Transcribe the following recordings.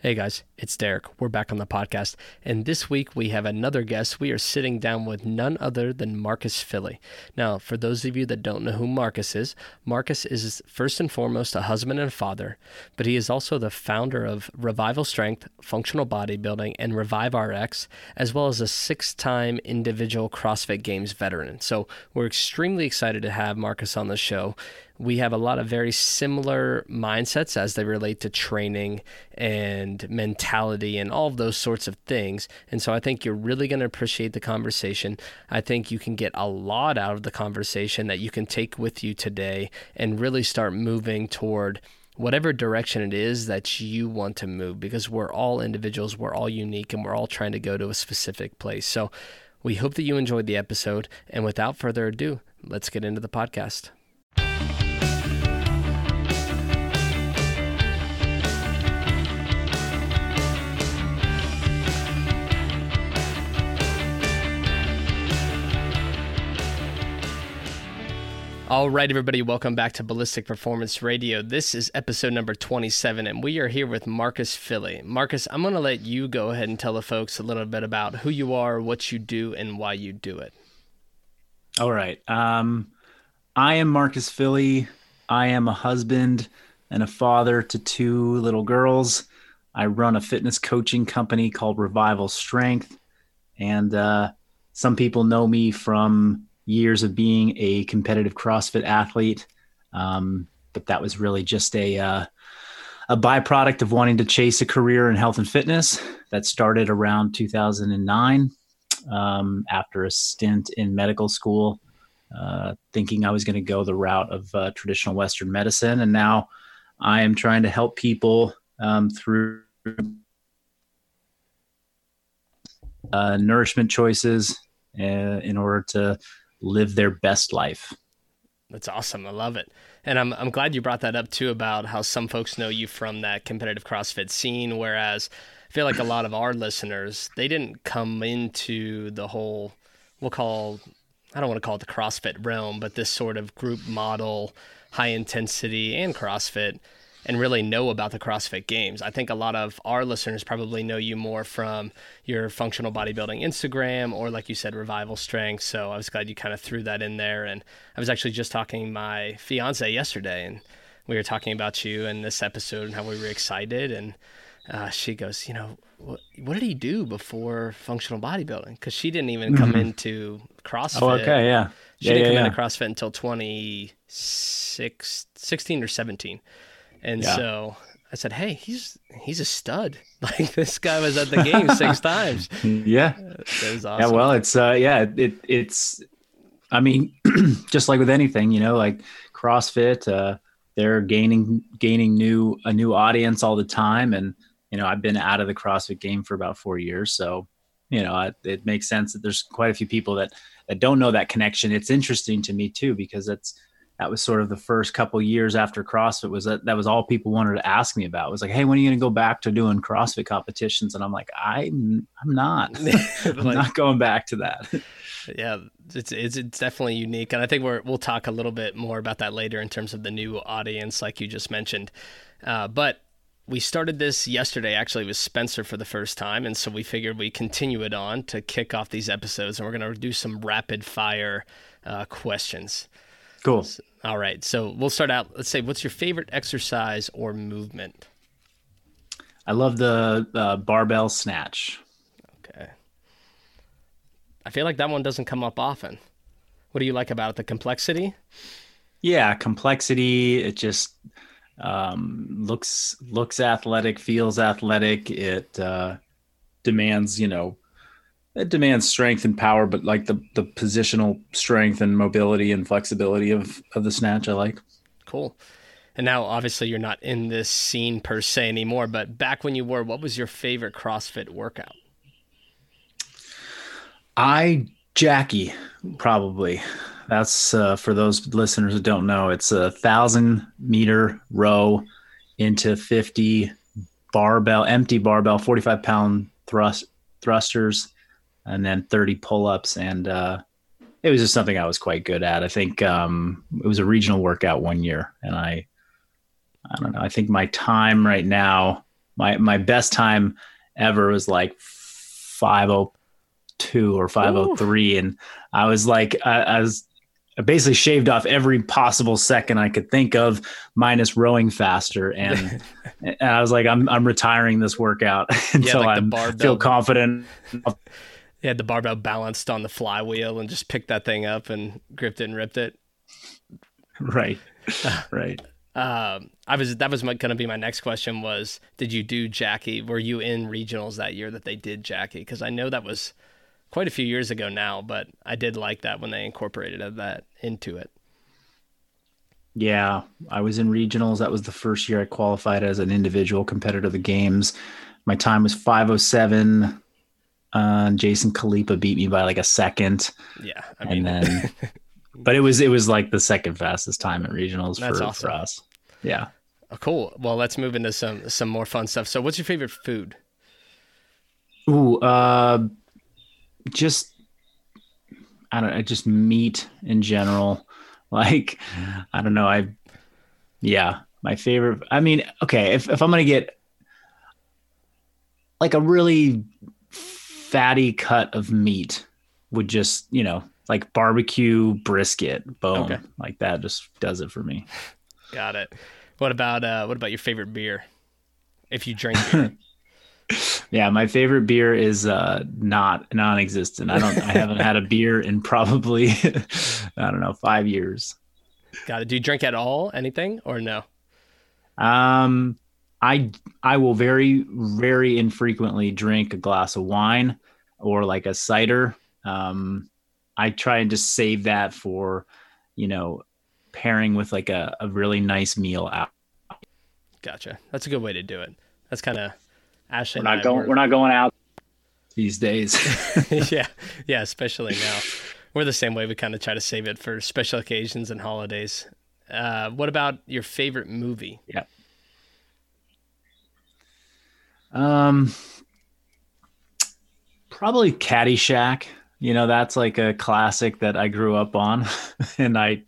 Hey guys, it's Derek. We're back on the podcast. And this week we have another guest. We are sitting down with none other than Marcus Filly. Now, for those of you that don't know who Marcus is, Marcus is first and foremost a husband and a father, but he is also the founder of Revival Strength, Functional Bodybuilding, and Revive RX, as well as a six time individual CrossFit Games veteran. So we're extremely excited to have Marcus on the show we have a lot of very similar mindsets as they relate to training and mentality and all of those sorts of things. And so I think you're really going to appreciate the conversation. I think you can get a lot out of the conversation that you can take with you today and really start moving toward whatever direction it is that you want to move because we're all individuals, we're all unique, and we're all trying to go to a specific place. So we hope that you enjoyed the episode. And without further ado, let's get into the podcast. All right, everybody, welcome back to Ballistic Performance Radio. This is episode number 27, and we are here with Marcus Filly. Marcus, I'm going to let you go ahead and tell the folks a little bit about who you are, what you do, and why you do it. All right. Um, I am Marcus Filly. I am a husband and a father to two little girls. I run a fitness coaching company called Revival Strength. And uh, some people know me from years of being a competitive CrossFit athlete. Um, but that was really just a uh, a byproduct of wanting to chase a career in health and fitness that started around 2009 um, after a stint in medical school, uh, thinking I was going to go the route of uh, traditional Western medicine. And now I am trying to help people um, through uh, nourishment choices uh, in order to live their best life. That's awesome. I love it. And I'm I'm glad you brought that up too about how some folks know you from that competitive CrossFit scene whereas I feel like a lot of our listeners, they didn't come into the whole we'll call I don't want to call it the CrossFit realm, but this sort of group model, high intensity and CrossFit and really know about the CrossFit Games. I think a lot of our listeners probably know you more from your functional bodybuilding Instagram or, like you said, Revival Strength. So I was glad you kind of threw that in there. And I was actually just talking my fiance yesterday, and we were talking about you in this episode and how we were excited. And uh, she goes, you know, what, what, did he do before functional bodybuilding? Because she didn't even come mm-hmm. into CrossFit. Oh, okay, yeah. She yeah, didn't yeah, come yeah. into CrossFit until 2016 or 17. And yeah. so I said, "Hey, he's he's a stud. Like this guy was at the game six times." Yeah, that was awesome. Yeah, well, it's uh, yeah, it it's. I mean, just like with anything, you know, like CrossFit, uh, they're gaining gaining new a new audience all the time, and you know, I've been out of the CrossFit game for about four years, so you know, it, it makes sense that there's quite a few people that that don't know that connection. It's interesting to me too because it's that was sort of the first couple years after CrossFit was that that was all people wanted to ask me about it was like, Hey, when are you going to go back to doing CrossFit competitions? And I'm like, I'm, I'm not, I'm like, not going back to that. yeah, it's, it's, it's definitely unique. And I think we're, we'll talk a little bit more about that later in terms of the new audience, like you just mentioned. Uh, but we started this yesterday actually with Spencer for the first time. And so we figured we continue it on to kick off these episodes and we're going to do some rapid fire uh, questions. Cool. All right. So we'll start out. Let's say, what's your favorite exercise or movement? I love the uh, barbell snatch. Okay. I feel like that one doesn't come up often. What do you like about it? The complexity? Yeah, complexity. It just um, looks looks athletic, feels athletic. It uh, demands, you know, it demands strength and power, but like the the positional strength and mobility and flexibility of of the snatch, I like. Cool. And now, obviously, you're not in this scene per se anymore. But back when you were, what was your favorite CrossFit workout? I Jackie probably. That's uh, for those listeners who don't know. It's a thousand meter row into fifty barbell, empty barbell, forty five pound thrust thrusters and then 30 pull-ups and uh, it was just something I was quite good at. I think um, it was a regional workout one year and I I don't know. I think my time right now my my best time ever was like 502 or 503 and I was like I, I was I basically shaved off every possible second I could think of, minus rowing faster. And, and I was like, I'm I'm retiring this workout until yeah, like I feel confident. You had the barbell balanced on the flywheel and just picked that thing up and gripped it and ripped it. Right, right. Um, I was that was going to be my next question was did you do Jackie? Were you in regionals that year that they did Jackie? Because I know that was quite a few years ago now, but I did like that when they incorporated that into it. Yeah, I was in regionals. That was the first year I qualified as an individual competitor of the games. My time was 507. Uh, Jason Khalipa beat me by like a second. Yeah, I mean, and then, but it was it was like the second fastest time at regionals for, awesome. for us. Yeah. Oh, cool. Well, let's move into some some more fun stuff. So, what's your favorite food? Ooh, uh, just I don't know, just meat in general. Like I don't know, I yeah, my favorite I mean, okay, if if I'm going to get like a really fatty cut of meat would just, you know, like barbecue brisket bone. Okay. Like that just does it for me. Got it. What about uh what about your favorite beer? If you drink beer. yeah, my favorite beer is uh, not non-existent. I don't. I haven't had a beer in probably I don't know five years. Got it. Do you drink at all? Anything or no? Um, I I will very very infrequently drink a glass of wine or like a cider. Um, I try and just save that for, you know, pairing with like a, a really nice meal out. Gotcha. That's a good way to do it. That's kind of Ashley. We're not going. We're not going out these days. yeah, yeah, especially now. We're the same way. We kind of try to save it for special occasions and holidays. Uh, what about your favorite movie? Yeah. Um, probably Caddyshack. You know, that's like a classic that I grew up on, and I,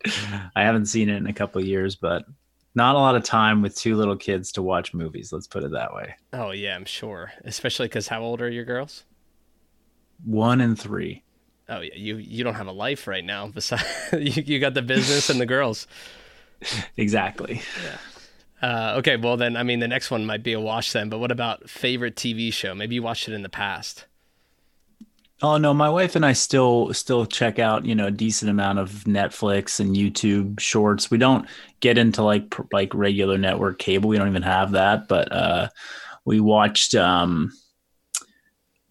I haven't seen it in a couple years, but not a lot of time with two little kids to watch movies. Let's put it that way. Oh yeah, I'm sure. Especially because how old are your girls? One and three. Oh yeah, you you don't have a life right now. Besides, you you got the business and the girls. Exactly. Yeah. Uh, okay, well then, I mean, the next one might be a wash then. But what about favorite TV show? Maybe you watched it in the past. Oh no, my wife and I still still check out you know a decent amount of Netflix and YouTube shorts. We don't get into like like regular network cable. We don't even have that, but uh, we watched um,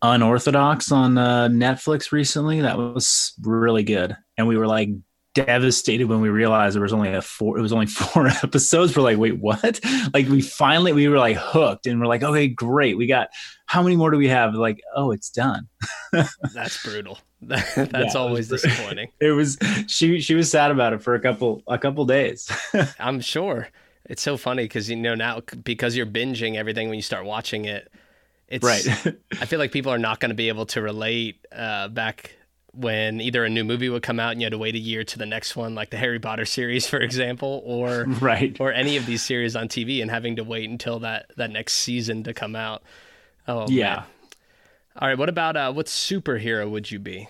Unorthodox on uh, Netflix recently. That was really good, and we were like devastated when we realized there was only a four it was only four episodes. We're like wait what? Like we finally we were like hooked and we're like okay great. We got how many more do we have? Like oh it's done. That's brutal. That's yeah, always it disappointing. it was she she was sad about it for a couple a couple days. I'm sure. It's so funny because you know now because you're binging everything when you start watching it it's right. I feel like people are not going to be able to relate uh, back when either a new movie would come out and you had to wait a year to the next one, like the Harry Potter series, for example, or right, or any of these series on TV, and having to wait until that that next season to come out. Oh yeah. Man. All right. What about uh, what superhero would you be?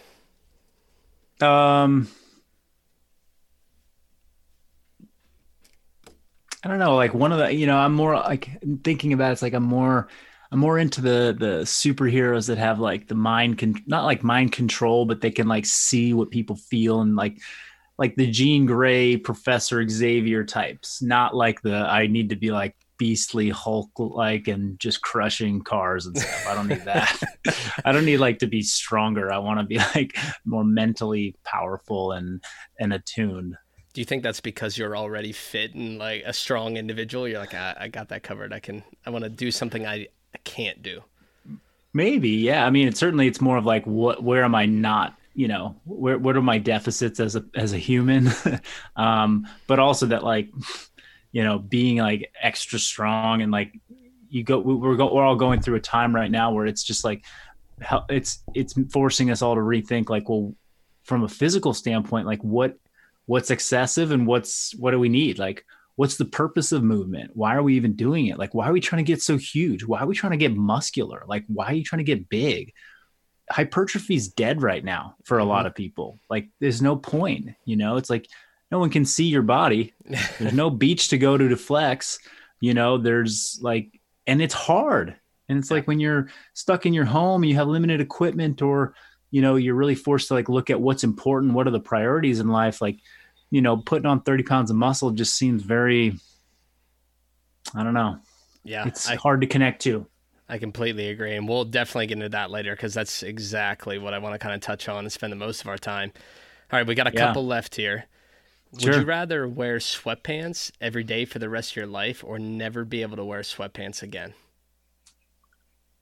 Um, I don't know. Like one of the, you know, I'm more like thinking about. It, it's like I'm more I'm more into the the superheroes that have like the mind con- not like mind control, but they can like see what people feel and like like the Jean Grey Professor Xavier types, not like the I need to be like beastly Hulk like and just crushing cars and stuff. I don't need that. I don't need like to be stronger. I want to be like more mentally powerful and and attuned. Do you think that's because you're already fit and like a strong individual? You're like, I, I got that covered. I can. I want to do something I I can't do. Maybe, yeah. I mean, it's certainly it's more of like what where am I not you know where what are my deficits as a as a human um but also that like you know being like extra strong and like you go we're go, we're all going through a time right now where it's just like how it's it's forcing us all to rethink like well from a physical standpoint like what what's excessive and what's what do we need like what's the purpose of movement? Why are we even doing it? Like, why are we trying to get so huge? Why are we trying to get muscular? Like, why are you trying to get big? Hypertrophy is dead right now for a lot mm-hmm. of people. Like, there's no point, you know, it's like no one can see your body. There's no beach to go to to flex, you know, there's like, and it's hard. And it's like when you're stuck in your home, you have limited equipment or, you know, you're really forced to like look at what's important, what are the priorities in life. Like, you know, putting on 30 pounds of muscle just seems very, I don't know. Yeah. It's I, hard to connect to. I completely agree. And we'll definitely get into that later because that's exactly what I want to kind of touch on and spend the most of our time. All right. We got a Yeah. couple left here. Would Sure. you rather wear sweatpants every day for the rest of your life or never be able to wear sweatpants again?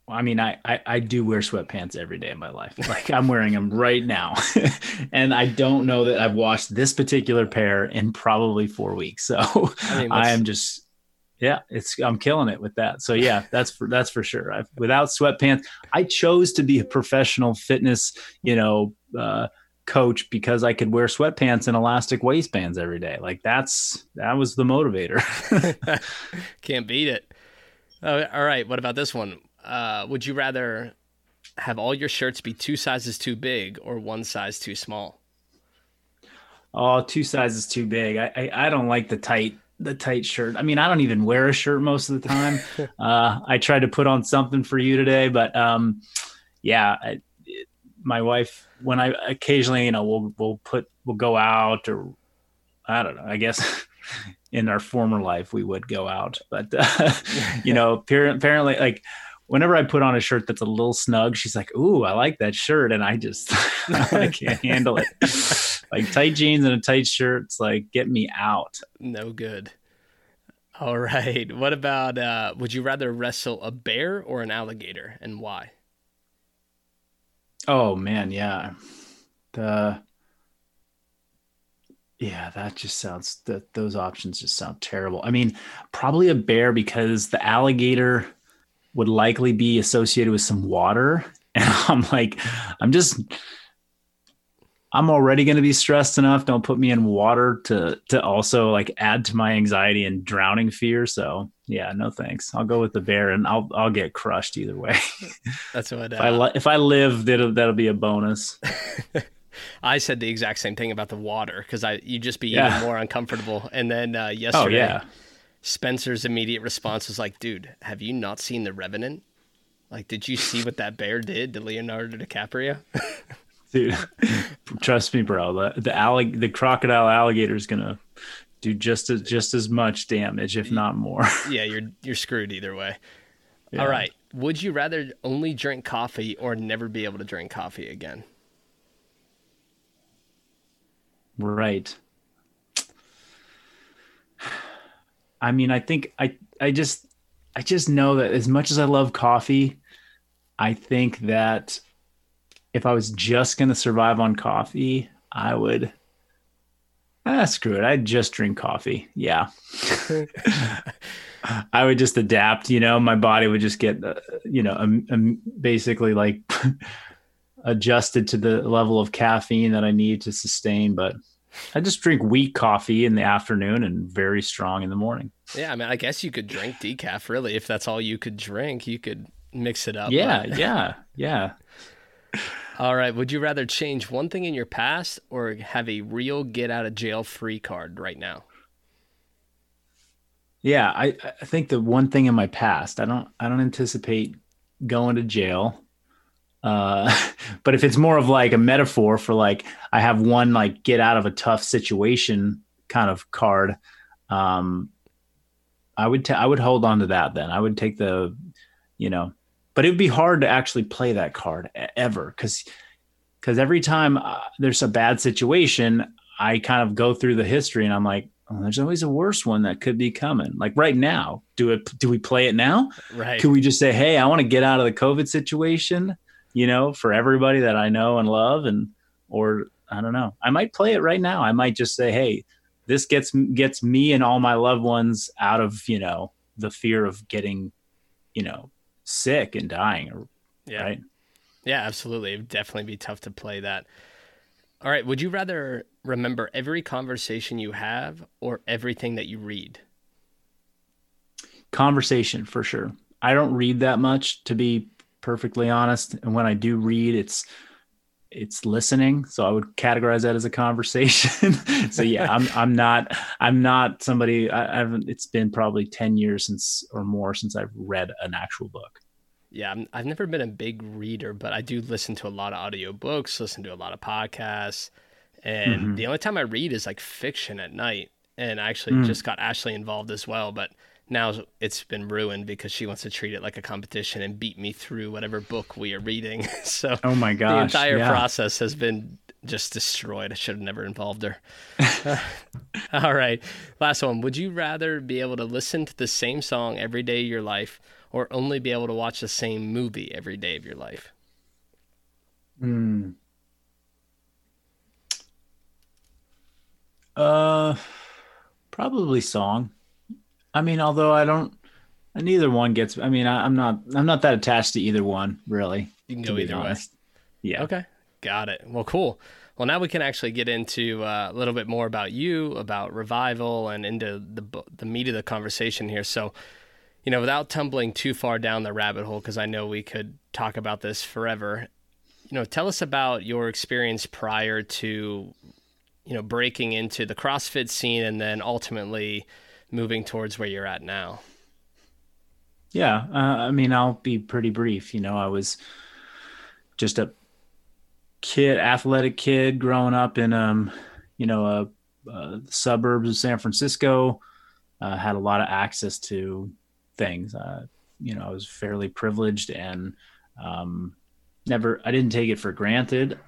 I mean, I, I I do wear sweatpants every day of my life. Like I'm wearing them right now, and I don't know that I've washed this particular pair in probably four weeks. So I mean, I am just, yeah, it's I'm killing it with that. So yeah, that's for that's for sure. I've, without sweatpants, I chose to be a professional fitness, you know, uh, coach because I could wear sweatpants and elastic waistbands every day. Like that's that was the motivator. Can't beat it. Oh, all right. What about this one? Uh, would you rather have all your shirts be two sizes too big or one size too small? Oh, two sizes too big. I, I I don't like the tight the tight shirt. I mean, I don't even wear a shirt most of the time. uh, I tried to put on something for you today, but um, yeah, I, it- my wife when I occasionally you know we'll we'll put we'll go out or I don't know. I guess in our former life we would go out, but uh, you know apparently like. Whenever I put on a shirt that's a little snug, she's like, "Ooh, I like that shirt," and I just I can't handle it. like tight jeans and a tight shirt, it's like get me out. No good. All right. What about uh, would you rather wrestle a bear or an alligator and why? Oh man, yeah. The yeah, that just sounds that those options just sound terrible. I mean, probably a bear because the alligator would likely be associated with some water. And I'm like, I'm just I'm already going to be stressed enough. Don't put me in water to to also like add to my anxiety and drowning fear. So yeah, no thanks. I'll go with the bear, and I'll I'll get crushed either way. That's what if I uh, li- if I live, that'll that'll be a bonus. I said. The exact same thing about the water because I you'd just be Yeah. even more uncomfortable. And then uh, yesterday, Oh yeah, Spencer's immediate response was like, "Dude, have you not seen The Revenant? Like, did you see what that bear did to Leonardo DiCaprio?" dude. trust me, bro. The the allig- the crocodile alligator is gonna do just as just as much damage, if not more. yeah, you're you're screwed either way. Yeah. All right. Would you rather only drink coffee or never be able to drink coffee again? Right. I mean, I think I I just I just know that as much as I love coffee, I think that if I was just going to survive on coffee, I would ah screw it. I'd just drink coffee. Yeah. I would just adapt, you know, my body would just get uh, you know, um, um, basically like adjusted to the level of caffeine that I need to sustain, but I just drink weak coffee in the afternoon and very strong in the morning. Yeah, I mean, I guess you could drink decaf. Really, if that's all you could drink, you could mix it up. Yeah, yeah, yeah. All right. Would you rather change one thing in your past or have a real get out of jail free card right now? Yeah, I, I think the one thing in my past, I don't I don't anticipate going to jail. Uh, but if it's more of like a metaphor for like I have one like get out of a tough situation kind of card, um, I would ta- I would hold on to that. Then I would take the, you know, but it would be hard to actually play that card ever because because every time uh, there's a bad situation, I kind of go through the history and I'm like, oh, there's always a worse one that could be coming. Like right now, do it? Do we play it now? Right. Could we just say, hey, I want to get out of the COVID situation, you know, for everybody that I know and love, and or I don't know, I might play it right now. I might just say, hey, this gets gets me and all my loved ones out of you know the fear of getting, you know, sick and dying, or yeah. right? Yeah, absolutely. It'd definitely be tough to play that. All right. Would you rather remember every conversation you have or everything that you read? conversation for sure. I don't read that much to be perfectly honest, and when I do read, it's it's listening. So i would categorize that as a conversation. So yeah i'm i'm not i'm not somebody I, I haven't it's been probably 10 years since or more since i've read an actual book. Yeah i have never been a big reader but i do listen to a lot of audiobooks listen to a lot of podcasts. And mm-hmm. the only time i read is like fiction at night. And i actually mm. just got ashley involved as well but now it's been ruined because she wants to treat it like a competition and beat me through whatever book we are reading. so oh my gosh, the entire yeah. process has been just destroyed. I should have never involved her. all right, last one. Would you rather be able to listen to the same song every day of your life, or only be able to watch the same movie every day of your life? Hmm. Uh, probably song. I mean, although I don't, neither one gets. I mean, I, am not. I'm not that attached to either one, really. You can go either honest. way. Yeah. Okay. Got it. Well, cool. Well, now we can actually get into uh, a little bit more about you, about revival, and into the the meat of the conversation here. So, you know, without tumbling too far down the rabbit hole, because I know we could talk about this forever. You know, tell us about your experience prior to, you know, breaking into the CrossFit scene, and then ultimately moving towards where you're at now? Yeah, uh, I mean, I'll be pretty brief. You know, I was just a kid, athletic kid, growing up in um, you know, a, a suburbs of San Francisco. Uh, had a lot of access to things. Uh, you know, I was fairly privileged and um, never. I didn't take it for granted,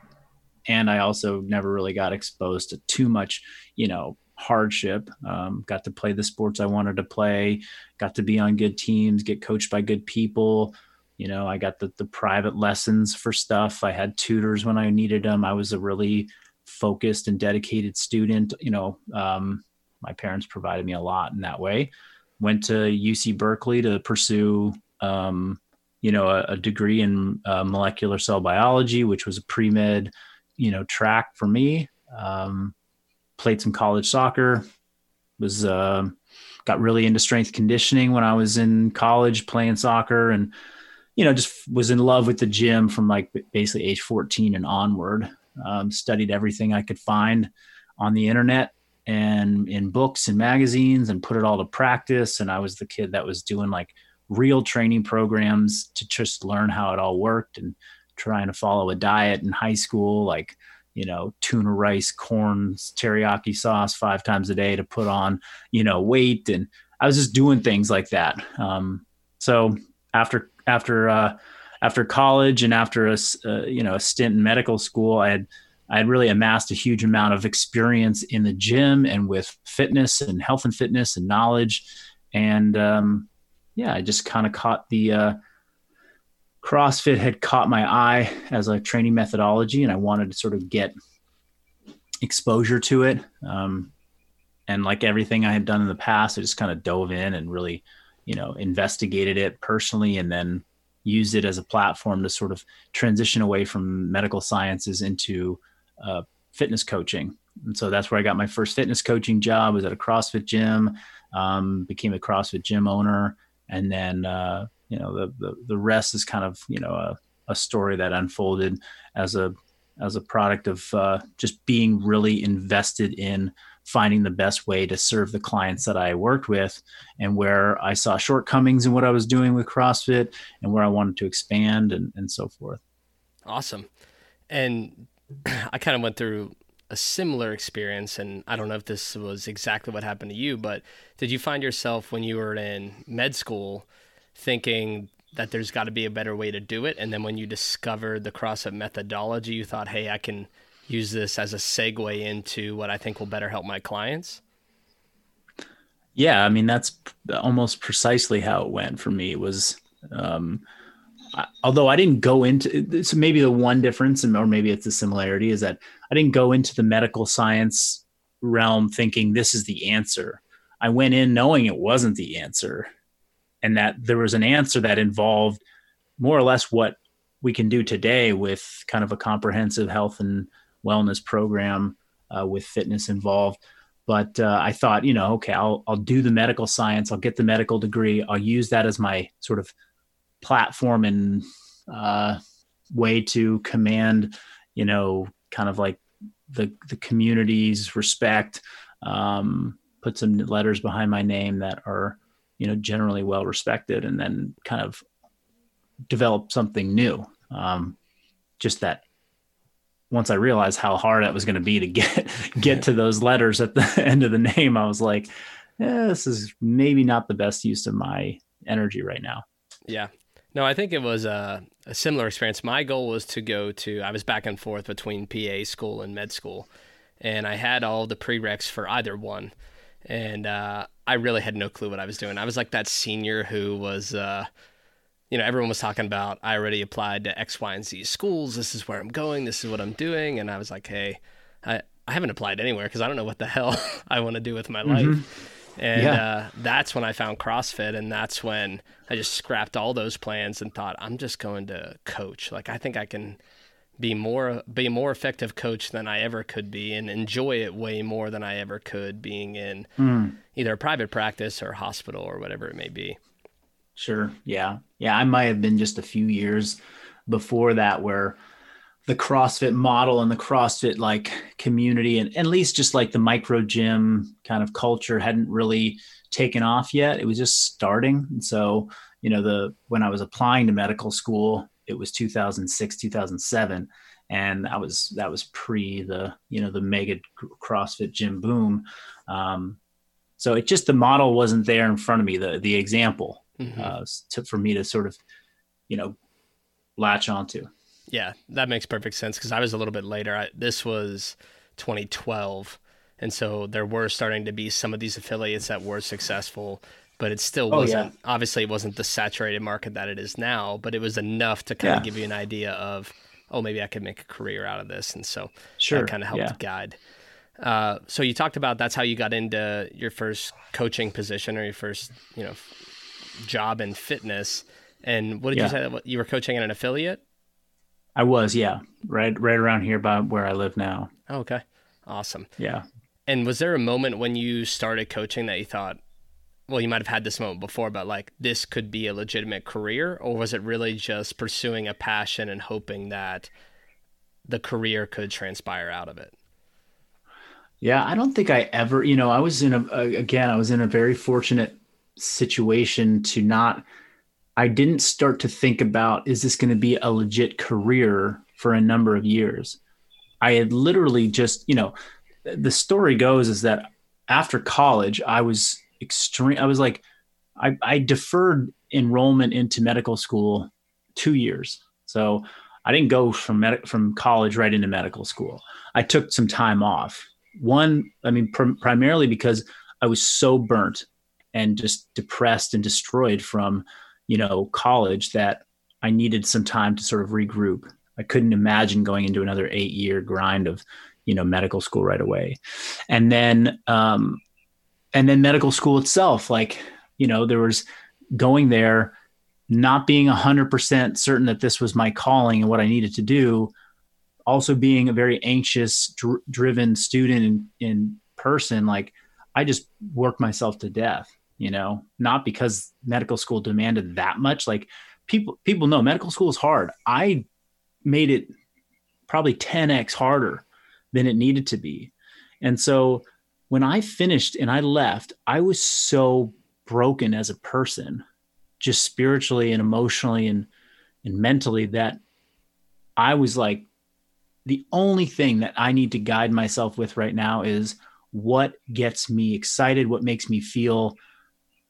and I also never really got exposed to too much. You know, hardship. Um, got to play the sports I wanted to play, got to be on good teams, get coached by good people. You know, I got the, the private lessons for stuff. I had tutors when I needed them. I was a really focused and dedicated student. You know, um, my parents provided me a lot in that way. Went to UC Berkeley to pursue, um, you know, a, a degree in uh, molecular cell biology, which was a pre med, you know, track for me. Um, played some college soccer, was uh, got really into strength conditioning when I was in college playing soccer, and you know just was in love with the gym from like basically age 14 and onward. Um, studied everything I could find on the internet and in books and magazines, and put it all to practice. And I was the kid that was doing like real training programs to just learn how it all worked and trying to follow a diet in high school like you know, tuna rice, corn, teriyaki sauce five times a day to put on, you know, weight. And I was just doing things like that. Um, so after, after, uh, after college and after a, uh, you know, a stint in medical school, I had, I had really amassed a huge amount of experience in the gym and with fitness and health and fitness and knowledge. And, um, yeah, I just kind of caught the, uh, CrossFit had caught my eye as a training methodology, and I wanted to sort of get exposure to it. Um, and like everything I had done in the past, I just kind of dove in and really, you know, investigated it personally, and then used it as a platform to sort of transition away from medical sciences into uh, fitness coaching. And so that's where I got my first fitness coaching job. Was at a CrossFit gym. Um, became a CrossFit gym owner, and then uh, you know the, the the rest is kind of you know a, a story that unfolded as a as a product of uh, just being really invested in finding the best way to serve the clients that I worked with and where I saw shortcomings in what I was doing with CrossFit and where I wanted to expand and, and so forth. Awesome. And I kind of went through a similar experience and I don't know if this was exactly what happened to you, but did you find yourself when you were in med school thinking that there's got to be a better way to do it. And then when you discovered the CrossFit methodology, you thought, hey, I can use this as a segue into what I think will better help my clients? Yeah, I mean that's almost precisely how it went for me. It was um, I, although I didn't go into so maybe the one difference, and or maybe it's a similarity, is that I didn't go into the medical science realm thinking this is the answer. I went in knowing it wasn't the answer, and that there was an answer that involved more or less what we can do today with kind of a comprehensive health and wellness program uh, with fitness involved but uh, I thought, you know, okay, I'll I'll do the medical science. I'll get the medical degree. I'll use that as my sort of platform and uh, way to command, you know, kind of like the the community's respect. Um, put some letters behind my name that are, you know, generally well respected, and then kind of develop something new. Um, just that once I realized how hard it was going to be to get get to those letters at the end of the name, I was like, eh, "This is maybe not the best use of my energy right now." Yeah, no, I think it was a, a similar experience. My goal was to go to. I was back and forth between PA school and med school, and I had all the prereqs for either one, and uh, I really had no clue what I was doing. I was like that senior who was. Uh, you know, everyone was talking about I already applied to X, Y, and Z schools. This is where I'm going. This is what I'm doing. And I was like, hey, I, I haven't applied anywhere because I don't know what the hell I want to do with my mm-hmm. life. And yeah. uh, that's when I found CrossFit. And that's when I just scrapped all those plans and thought, I'm just going to coach. Like, I think I can be more be a more effective coach than I ever could be and enjoy it way more than I ever could being in mm. either a private practice or hospital or whatever it may be. Sure. Yeah. Yeah. I might have been just a few years before that where the CrossFit model and the CrossFit like community and at least just like the micro gym kind of culture hadn't really taken off yet. It was just starting. And so, you know, the when I was applying to medical school, it was 2006, 2007 and that was that was pre the you know the mega CrossFit gym boom. Um, so it just the model wasn't there in front of me, the the example mm-hmm. uh, to, for me to sort of, you know, latch onto. Yeah, that makes perfect sense because I was a little bit later. I, this was 2012, and so there were starting to be some of these affiliates that were successful, but it still wasn't. Oh, yeah. Obviously, it wasn't the saturated market that it is now, but it was enough to kind yeah. of give you an idea of, oh, maybe I could make a career out of this, and so sure. that kind of helped yeah. guide. Uh, so you talked about that's how you got into your first coaching position or your first, you know, job in fitness. And what did you say? That you were coaching at an affiliate? I was, yeah, right, right around here by where I live now. Oh, okay, awesome. Yeah. And was there a moment when you started coaching that you thought, well, you might have had this moment before, but like this could be a legitimate career, or was it really just pursuing a passion and hoping that the career could transpire out of it? Yeah, I don't think I ever, you know, I was in a, again, I was in a very fortunate situation to not I didn't start to think about is this going to be a legit career for a number of years. I had literally just, you know, the story goes is that after college, I was extreme. I was like, I, I deferred enrollment into medical school two years. So I didn't go from med- from college right into medical school. I took some time off. One, I mean, pr- primarily because I was so burnt and just depressed and destroyed from you know college that i needed some time to sort of regroup i couldn't imagine going into another eight year grind of you know medical school right away and then um and then medical school itself like you know there was going there not being 100% certain that this was my calling and what i needed to do also being a very anxious dr- driven student in, in person like i just worked myself to death you know, not because medical school demanded that much. Like people people know medical school is hard. I made it probably 10x harder than it needed to be. And so when I finished and I left, I was so broken as a person, just spiritually and emotionally and and mentally that I was like the only thing that I need to guide myself with right now is what gets me excited, what makes me feel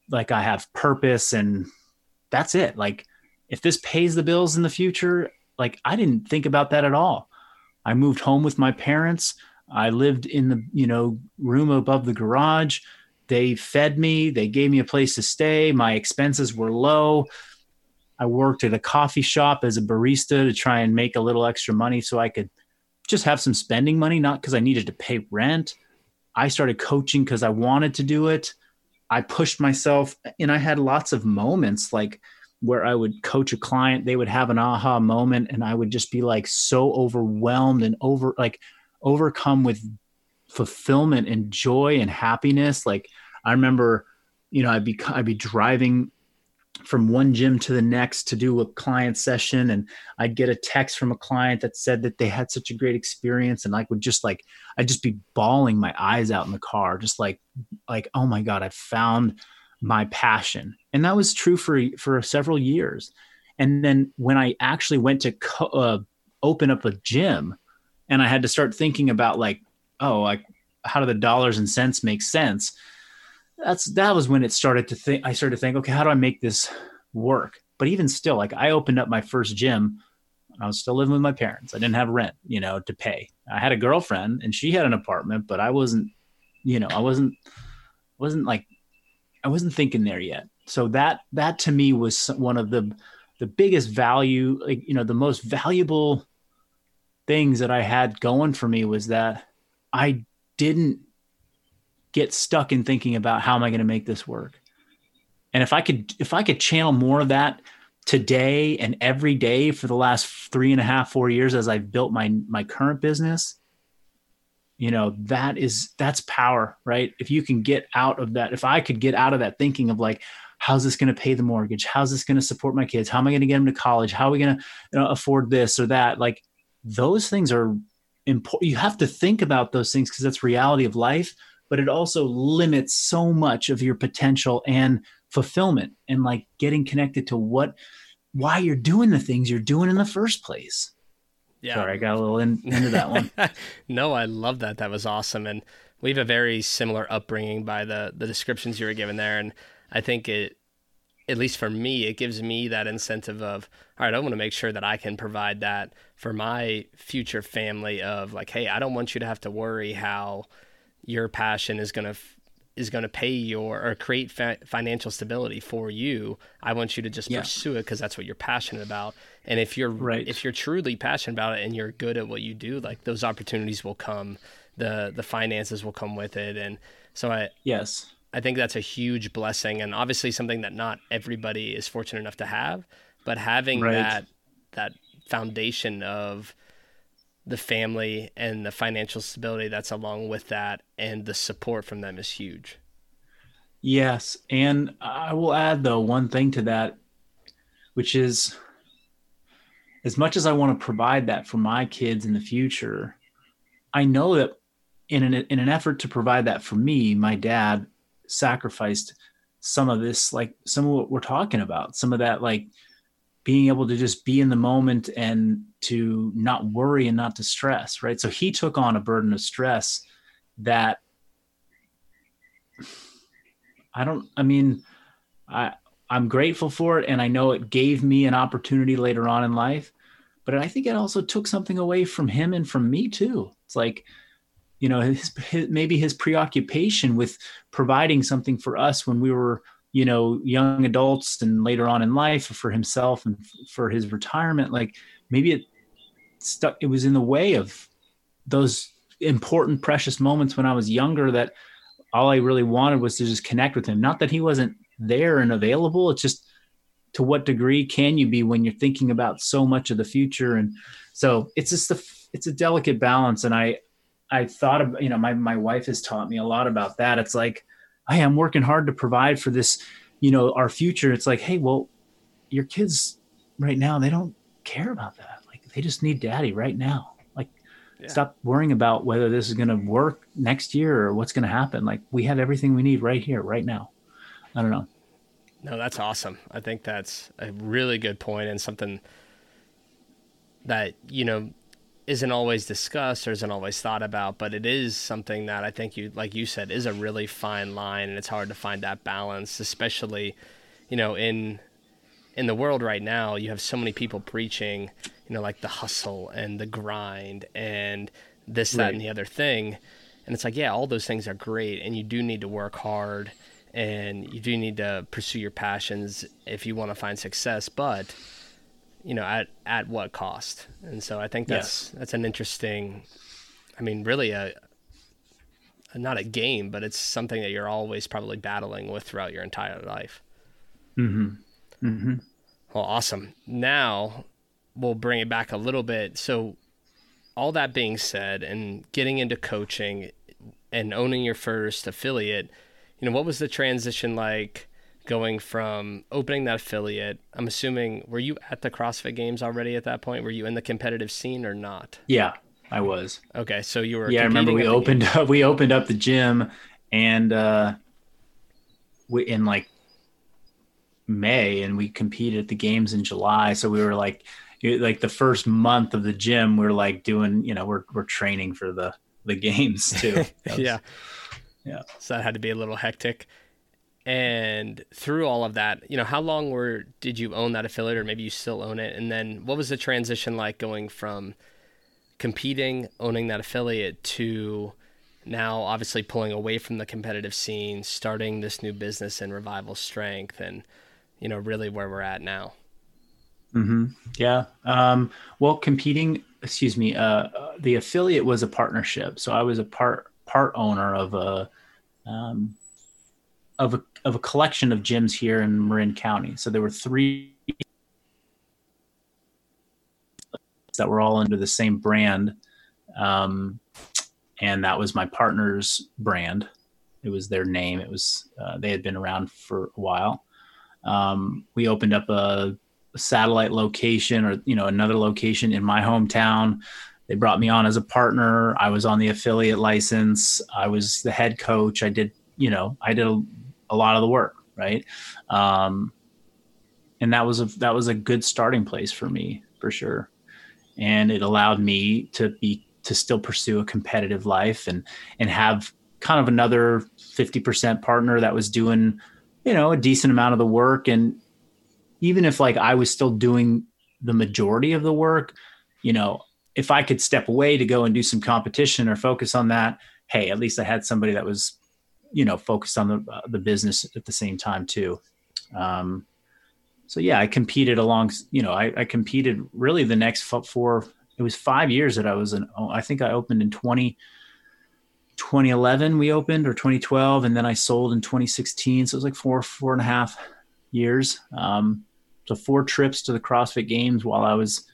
like I have purpose and that's it. Like if this pays the bills in the future, like I didn't think about that at all. I moved home with my parents. I lived in the, you know, room above the garage. They fed me, they gave me a place to stay. My expenses were low. I worked at a coffee shop as a barista to try and make a little extra money so I could just have some spending money, not because I needed to pay rent. I started coaching because I wanted to do it. I pushed myself and I had lots of moments like where I would coach a client, they would have an aha moment and I would just be like so overwhelmed and over like overcome with fulfillment and joy and happiness. Like I remember, you know, I'd be I'd be driving from one gym to the next to do a client session and I'd get a text from a client that said that they had such a great experience and I would just like I'd just be bawling my eyes out in the car just like like oh my god I found my passion and that was true for for several years and then when I actually went to co- uh, open up a gym and I had to start thinking about like oh like how do the dollars and cents make sense? That's that was when it started to think i started to think okay how do i make this work? But even still like i opened up my first gym i was still living with my parents. I didn't have rent you know to pay. I had a girlfriend and she had an apartment but i wasn't you know i wasn't wasn't like i wasn't thinking there yet. So that that to me was one of the the biggest value like you know the most valuable things that i had going for me was that i didn't get stuck in thinking about how am I going to make this work. And if I could, if I could channel more of that today and every day for the last three and a half, four years as I've built my my current business, you know, that is that's power, right? If you can get out of that, if I could get out of that thinking of like, how's this going to pay the mortgage? How's this going to support my kids? How am I going to get them to college? How are we going to you know, afford this or that? Like those things are important. You have to think about those things because that's reality of life but it also limits so much of your potential and fulfillment and like getting connected to what why you're doing the things you're doing in the first place. Yeah. Sorry, I got a little in, into that one. no, I love that. That was awesome. And we have a very similar upbringing by the the descriptions you were given there. And I think it at least for me, it gives me that incentive of, all right, I want to make sure that I can provide that for my future family of like, hey, I don't want you to have to worry how your passion is going to is going to pay your or create fa- financial stability for you i want you to just yeah. pursue it because that's what you're passionate about and if you're right. if you're truly passionate about it and you're good at what you do like those opportunities will come the the finances will come with it and so i yes i think that's a huge blessing and obviously something that not everybody is fortunate enough to have but having right. that that foundation of the family and the financial stability that's along with that and the support from them is huge. Yes, and I will add though one thing to that which is as much as I want to provide that for my kids in the future, I know that in an in an effort to provide that for me, my dad sacrificed some of this like some of what we're talking about, some of that like being able to just be in the moment and to not worry and not to stress, right? So he took on a burden of stress that I don't, I mean, I, I'm grateful for it. And I know it gave me an opportunity later on in life, but I think it also took something away from him and from me too. It's like, you know, his, his maybe his preoccupation with providing something for us when we were you know young adults and later on in life for himself and for his retirement like maybe it stuck it was in the way of those important precious moments when i was younger that all i really wanted was to just connect with him. Not that he wasn't there and available it's just to what degree can you be when you're thinking about so much of the future? And so it's just a it's a delicate balance and i i thought of you know my my wife has taught me a lot about that it's like hey, I'm working hard to provide for this, you know, our future. It's like, hey, well, your kids right now, they don't care about that. Like they just need daddy right now. Like yeah. stop worrying about whether this is going to work next year or what's going to happen. Like we have everything we need right here, right now. I don't know. No, that's awesome. I think that's a really good point and something that, you know, isn't always discussed or isn't always thought about, but it is something that I think you, like you said, is a really fine line, and it's hard to find that balance, especially, you know, in in the world right now. You have so many people preaching, you know, like the hustle and the grind and this, that, right. and the other thing, and it's like, yeah, all those things are great, and you do need to work hard, and you do need to pursue your passions if you want to find success, but you know at at what cost? And so i think that's yes. that's an interesting i mean really a, a, not a game but it's something that you're always probably battling with throughout your entire life. Mm-hmm. Mm-hmm. Well awesome. Now we'll bring it back a little bit. So all that being said and getting into coaching and owning your first affiliate, you know, what was the transition like going from opening that affiliate? I'm assuming were you at the CrossFit Games already at that point? Were you in the competitive scene or not? Yeah, I was. Okay, so you were. Yeah, I remember we opened up. We opened up the gym, and uh, we in like May, and we competed at the games in July. So we were like, like the first month of the gym, we're like doing, you know, we're we're training for the the games too. Was, yeah, yeah. So that had to be a little hectic. And through all of that, you know, how long were did you own that affiliate, or maybe you still own it? And then what was the transition like going from competing, owning that affiliate to now obviously pulling away from the competitive scene, starting this new business in revival strength, and you know, really where we're at now. Mm-hmm. Yeah. Um, well, competing, excuse me, uh, the affiliate was a partnership. So I was a part, part owner of a, um, of a, of a collection of gyms here in Marin County. So there were three that were all under the same brand. Um, and that was my partner's brand. It was their name. It was, uh, they had been around for a while. Um, we opened up a, a satellite location or you know another location in my hometown. They brought me on as a partner. I was on the affiliate license. I was the head coach. I did you know I did a, a lot of the work right. Um, and that was a that was a good starting place for me for sure and it allowed me to be to still pursue a competitive life and and have kind of another 50% partner that was doing you know a decent amount of the work and even if like i was still doing the majority of the work you know if i could step away to go and do some competition or focus on that hey at least i had somebody that was you know focused on the uh, the business at the same time too. Um, so yeah i competed along you know I, I competed really the next four it was five years that i was an i think i opened in 20 2011 we opened or 2012 and then i sold in 2016 so it was like four four and a half years. Um, so four trips to the crossfit games while i was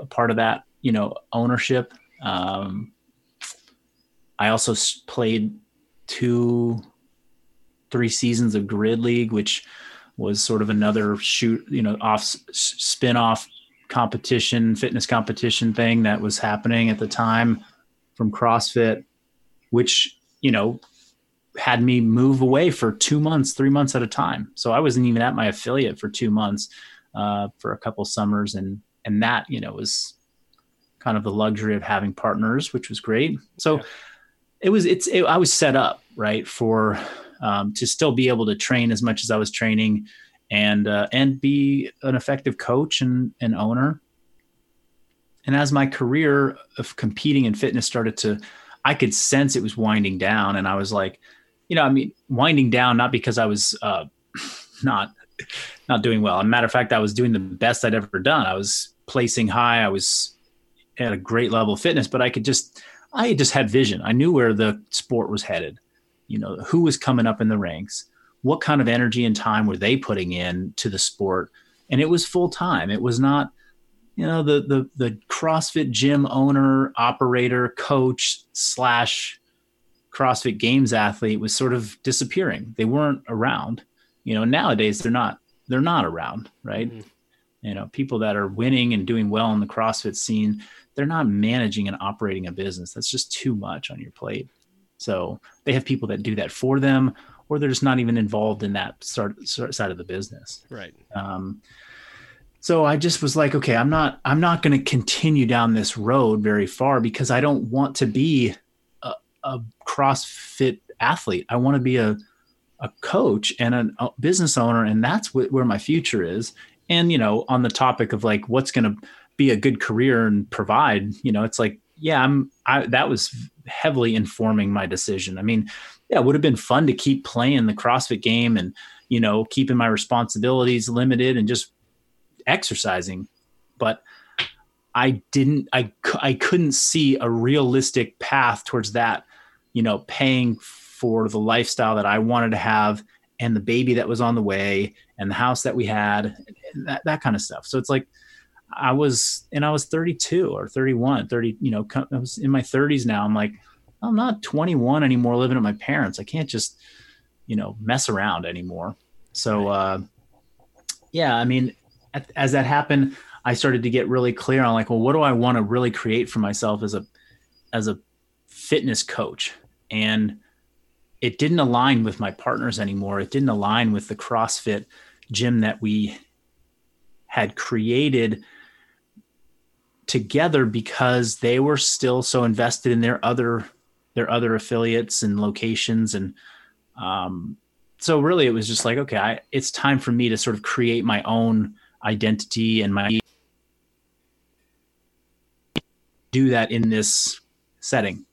a part of that you know ownership. Um, i also played two three seasons of grid league which was sort of another shoot you know off spin off competition fitness competition thing that was happening at the time from crossfit which you know had me move away for two months, three months at a time. So I wasn't even at my affiliate for two months uh, for a couple summers, and and that you know was kind of the luxury of having partners, which was great. So yeah. It was it's it, I was set up right for um, to still be able to train as much as I was training, and uh, and be an effective coach and and owner. And as my career of competing in fitness started to I could sense it was winding down, and I was like, you know, I mean, winding down not because I was uh, not not doing well. As a matter of fact, I was doing the best I'd ever done. I was placing high. I was at a great level of fitness, but I could just I just had vision. I knew where the sport was headed. You know, who was coming up in the ranks, what kind of energy and time were they putting in to the sport, and it was full time. It was not you know the the the CrossFit gym owner, operator, coach slash CrossFit Games athlete was sort of disappearing. They weren't around. You know, nowadays they're not they're not around, right? Mm-hmm. You know, people that are winning and doing well in the CrossFit scene, they're not managing and operating a business. That's just too much on your plate. So they have people that do that for them, or they're just not even involved in that sort, side of the business. Right. Um, so i just was like okay i'm not i'm not going to continue down this road very far because i don't want to be a, a crossfit athlete i want to be a a coach and a business owner and that's wh- where my future is and you know on the topic of like what's going to be a good career and provide you know it's like yeah i'm i that was heavily informing my decision i mean yeah it would have been fun to keep playing the crossfit game and you know keeping my responsibilities limited and just exercising, but I didn't, I, I couldn't see a realistic path towards that, you know, paying for the lifestyle that I wanted to have and the baby that was on the way and the house that we had, that, that kind of stuff. So it's like, I was, and I was 32 or 31, 30, you know, I was in my 30s now. I'm like, I'm not 21 anymore living at my parents. I can't just, you know, mess around anymore. So, uh, yeah, I mean, as that happened, I started to get really clear on like, well, what do I want to really create for myself as a, as a fitness coach? And it didn't align with my partners anymore. It didn't align with the CrossFit gym that we had created together because they were still so invested in their other their other affiliates and locations. And um, so really it was just like okay I, it's time for me to sort of create my own identity and my do that in this setting.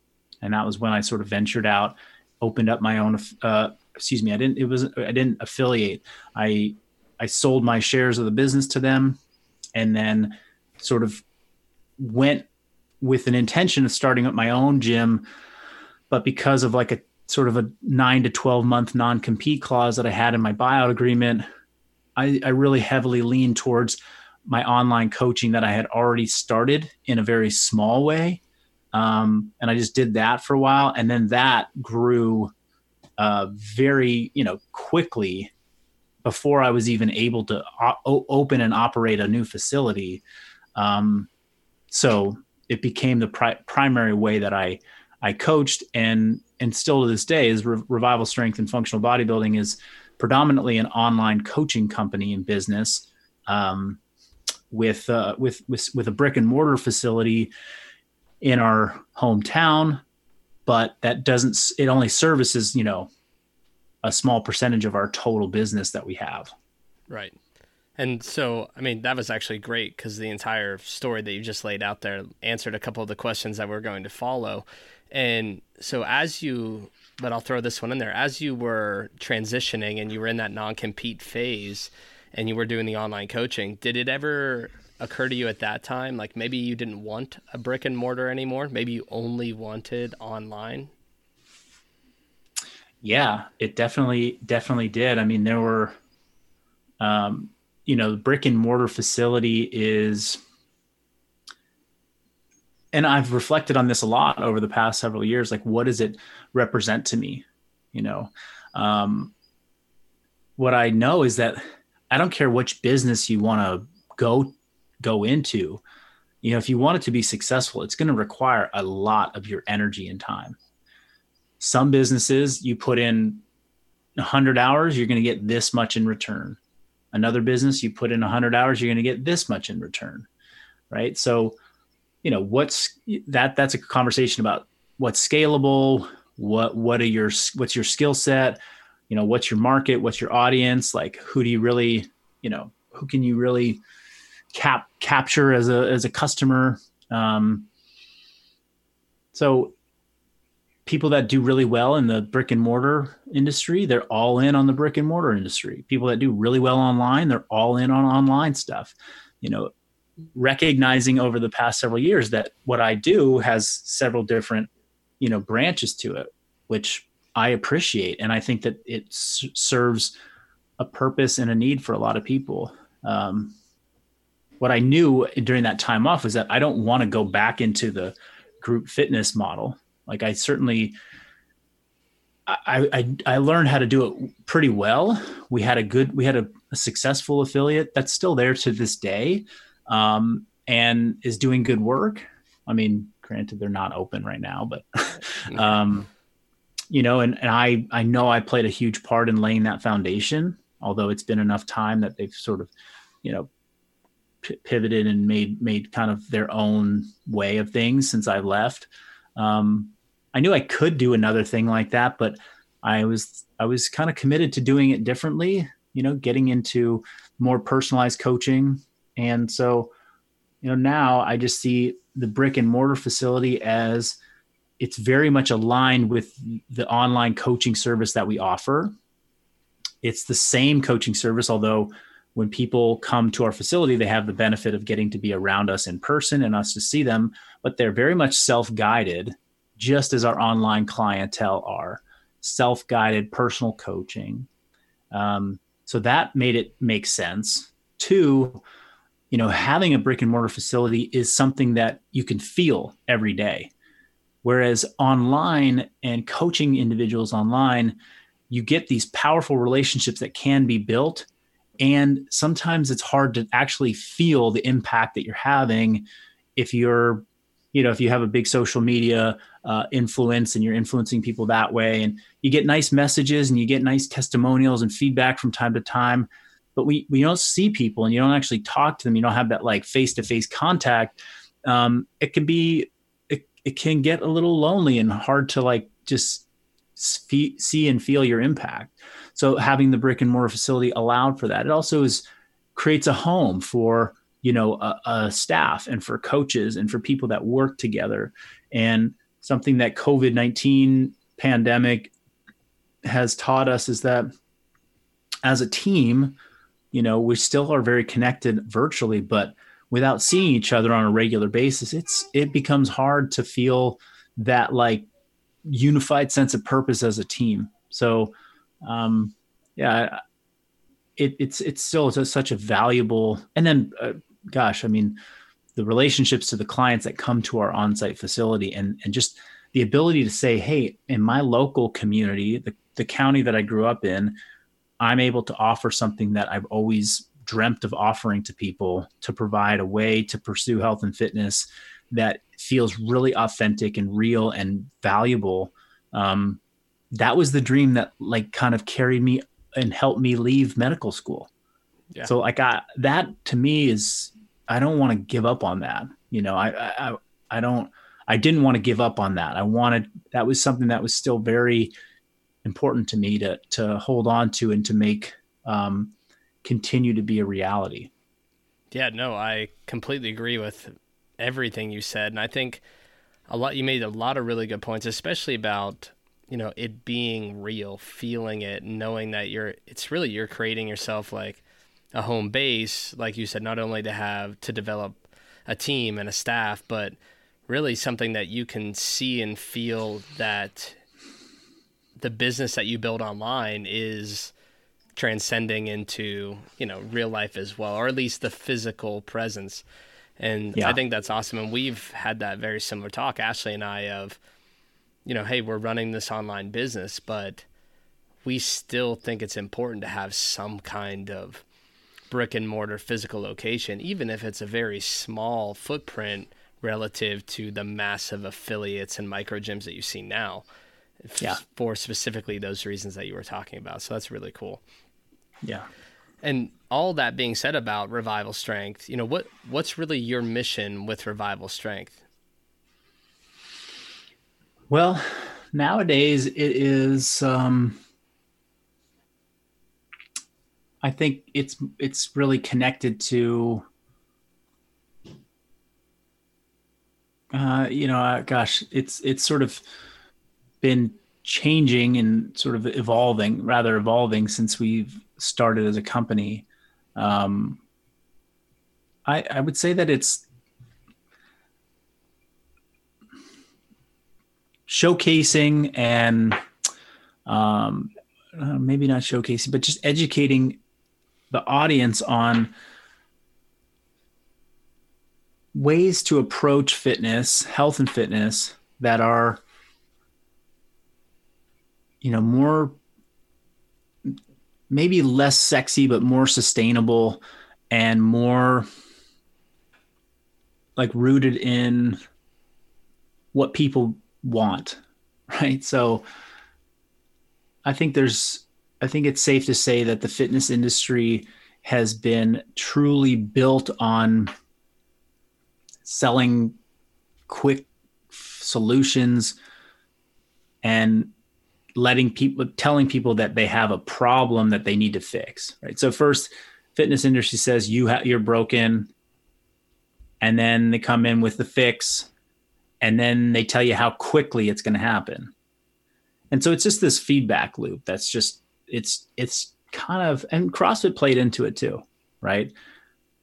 And that was when i sort of ventured out opened up my own uh, excuse me i didn't it was i didn't affiliate. I i sold my shares of the business to them and then sort of went with an intention of starting up my own gym but because of like a sort of a nine to 12 month non compete clause that I had in my buyout agreement, I, I really heavily leaned towards my online coaching that I had already started in a very small way. Um, and I just did that for a while. And then that grew uh, very, you know, quickly before I was even able to o- open and operate a new facility. Um, so it became the pri- primary way that I I coached and and still to this day is Re- Revival Strength and Functional Bodybuilding is predominantly an online coaching company and business um, with, uh, with with with a brick and mortar facility in our hometown, but that doesn't it only services you know a small percentage of our total business that we have. Right. And so, I mean, that was actually great because the entire story that you just laid out there answered a couple of the questions that we're going to follow. And so, as you, but I'll throw this one in there, as you were transitioning and you were in that non compete phase and you were doing the online coaching, did it ever occur to you at that time, like maybe you didn't want a brick and mortar anymore? Maybe you only wanted online? Yeah, it definitely, definitely did. I mean, there were, um, you know, the brick and mortar facility is and I've reflected on this a lot over the past several years. Like, what does it represent to me? You know, um, what I know is that I don't care which business you want to go go into. You know, if you want it to be successful, it's going to require a lot of your energy and time. Some businesses, you put in 100 hours, you're going to get this much in return. Another business, you put in 100 hours, you're going to get this much in return. Right. So, you know what's that that's a conversation about what's scalable what what are your what's your skill set you know what's your market what's your audience like who do you really you know who can you really cap capture as a as a customer um so people that do really well in the brick and mortar industry they're all in on the brick and mortar industry people that do really well online they're all in on online stuff you know recognizing over the past several years that what I do has several different, you know, branches to it, which I appreciate, and I think that it s- serves a purpose and a need for a lot of people. Um, what I knew during that time off was that I don't want to go back into the group fitness model. Like I certainly, I, I, I learned how to do it pretty well. We had a good, we had a, a successful affiliate that's still there to this day um, and is doing good work. I mean, granted, they're not open right now, but um, you know, and, and I I know I played a huge part in laying that foundation. Although it's been enough time that they've sort of, you know, p- pivoted and made made kind of their own way of things since I left. Um, I knew I could do another thing like that, but I was I was kind of committed to doing it differently. You know, getting into more personalized coaching, and so, you know, now I just see the brick and mortar facility as it's very much aligned with the online coaching service that we offer. It's the same coaching service, although when people come to our facility, they have the benefit of getting to be around us in person and us to see them, but they're very much self guided, just as our online clientele are self guided personal coaching. Um, so that made it make sense. Two, you know, having a brick and mortar facility is something that you can feel every day. Whereas online and coaching individuals online, you get these powerful relationships that can be built. And sometimes it's hard to actually feel the impact that you're having if you're, you know, if you have a big social media uh, influence and you're influencing people that way. And you get nice messages and you get nice testimonials and feedback from time to time. But we, we don't see people and you don't actually talk to them. You don't have that like face to face contact. Um, it can be, it, it can get a little lonely and hard to like just see and feel your impact. So having the brick and mortar facility allowed for that. It also is creates a home for you know a, a staff and for coaches and for people that work together. And something that COVID nineteen pandemic has taught us is that as a team, you know, we still are very connected virtually, but without seeing each other on a regular basis, it's it becomes hard to feel that like unified sense of purpose as a team. So, um, yeah, it, it's it's still such a valuable. And then, uh, gosh, I mean, the relationships to the clients that come to our on-site facility, and and just the ability to say, hey, in my local community, the the county that I grew up in, I'm able to offer something that I've always dreamt of offering to people to provide a way to pursue health and fitness that feels really authentic and real and valuable. Um, that was the dream that like kind of carried me and helped me leave medical school. Yeah. So like I, that to me is I don't want to give up on that. You know, I, I I don't I didn't want to give up on that. I wanted that was something that was still very important to me to to hold on to and to make um, continue to be a reality. Yeah, no, I completely agree with everything you said, and I think a lot you made a lot of really good points, especially about you know it being real, feeling it, knowing that you're it's really you're creating yourself like a home base, like you said, not only to have to develop a team and a staff, but really something that you can see and feel that the business that you build online is transcending into you know real life as well or at least the physical presence and yeah. I think that's awesome. And we've had that very similar talk, Ashley and I, of, you know, hey, we're running this online business, but we still think it's important to have some kind of brick and mortar physical location, even if it's a very small footprint relative to the massive affiliates and micro gyms that you see now. Yeah. For specifically those reasons that you were talking about. So that's really cool. Yeah. And all that being said about revival strength, you know, what what's really your mission with revival strength? Well, nowadays it is um I think it's it's really connected to uh, you know, uh, gosh, it's it's sort of been changing and sort of evolving, rather evolving since we've started as a company. Um, I, I would say that it's showcasing and um, uh, maybe not showcasing, but just educating the audience on ways to approach fitness, health and fitness that are you know more maybe less sexy but more sustainable and more like rooted in what people want right? So i think there's i think it's safe to say that the fitness industry has been truly built on selling quick solutions and letting people telling people that they have a problem that they need to fix right? So first fitness industry says you ha- you're broken and then they come in with the fix and then they tell you how quickly it's going to happen. And so it's just this feedback loop that's just it's it's kind of and crossfit played into it too right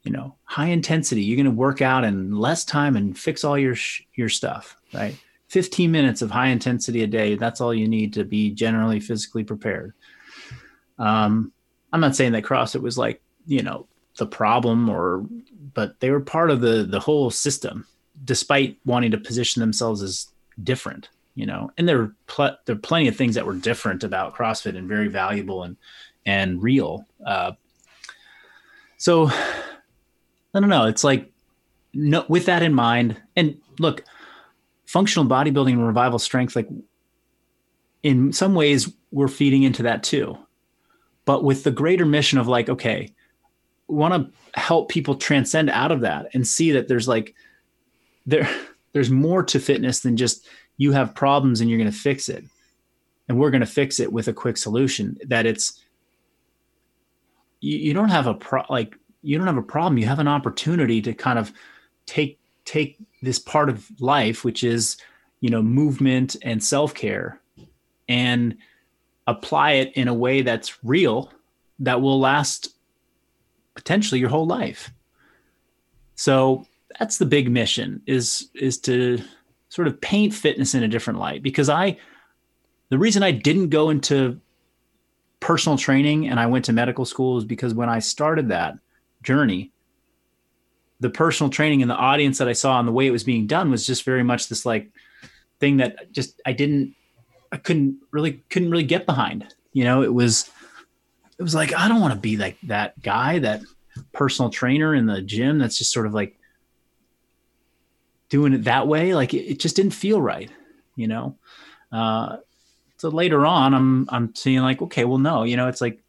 you know high intensity you're going to work out in less time and fix all your sh- your stuff right 15 minutes of high intensity a day. That's all you need to be generally physically prepared. Um, I'm not saying that CrossFit was like, you know, the problem or, but they were part of the, the whole system, despite wanting to position themselves as different, you know. And there are pl- there are plenty of things that were different about CrossFit and very valuable and and real. Uh, so I don't know. It's like no, with that in mind, and look, functional bodybuilding and revival strength, like in some ways, we're feeding into that too. But with the greater mission of like, okay, want to help people transcend out of that and see that there's like there there's more to fitness than just you have problems and you're going to fix it and we're going to fix it with a quick solution that it's you, you don't have a pro like you don't have a problem you have an opportunity to kind of take take this part of life which is you know movement and self-care and apply it in a way that's real that will last potentially your whole life. So that's the big mission is is to sort of paint fitness in a different light because I the reason I didn't go into personal training and I went to medical school is because when I started that journey the personal training and the audience that I saw and the way it was being done was just very much this like thing that just I didn't I couldn't really couldn't really get behind. You know, it was it was like I don't want to be like that guy, that personal trainer in the gym that's just sort of like doing it that way. Like it, it just didn't feel right, you know. Uh, so later on, I'm I'm seeing like, okay, well, no, you know, it's like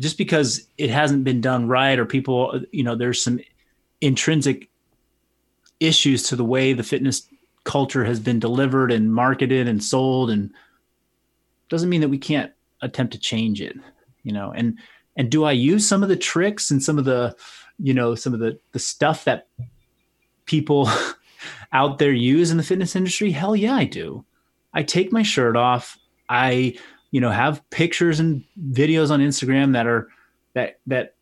just because it hasn't been done right, or people, you know, there's some intrinsic issues to the way the fitness culture has been delivered and marketed and sold, and doesn't mean that we can't attempt to change it you know and and do i use some of the tricks and some of the you know some of the the stuff that people out there use in the fitness industry? Hell yeah i do. I take my shirt off. I you know have pictures and videos on instagram that are that that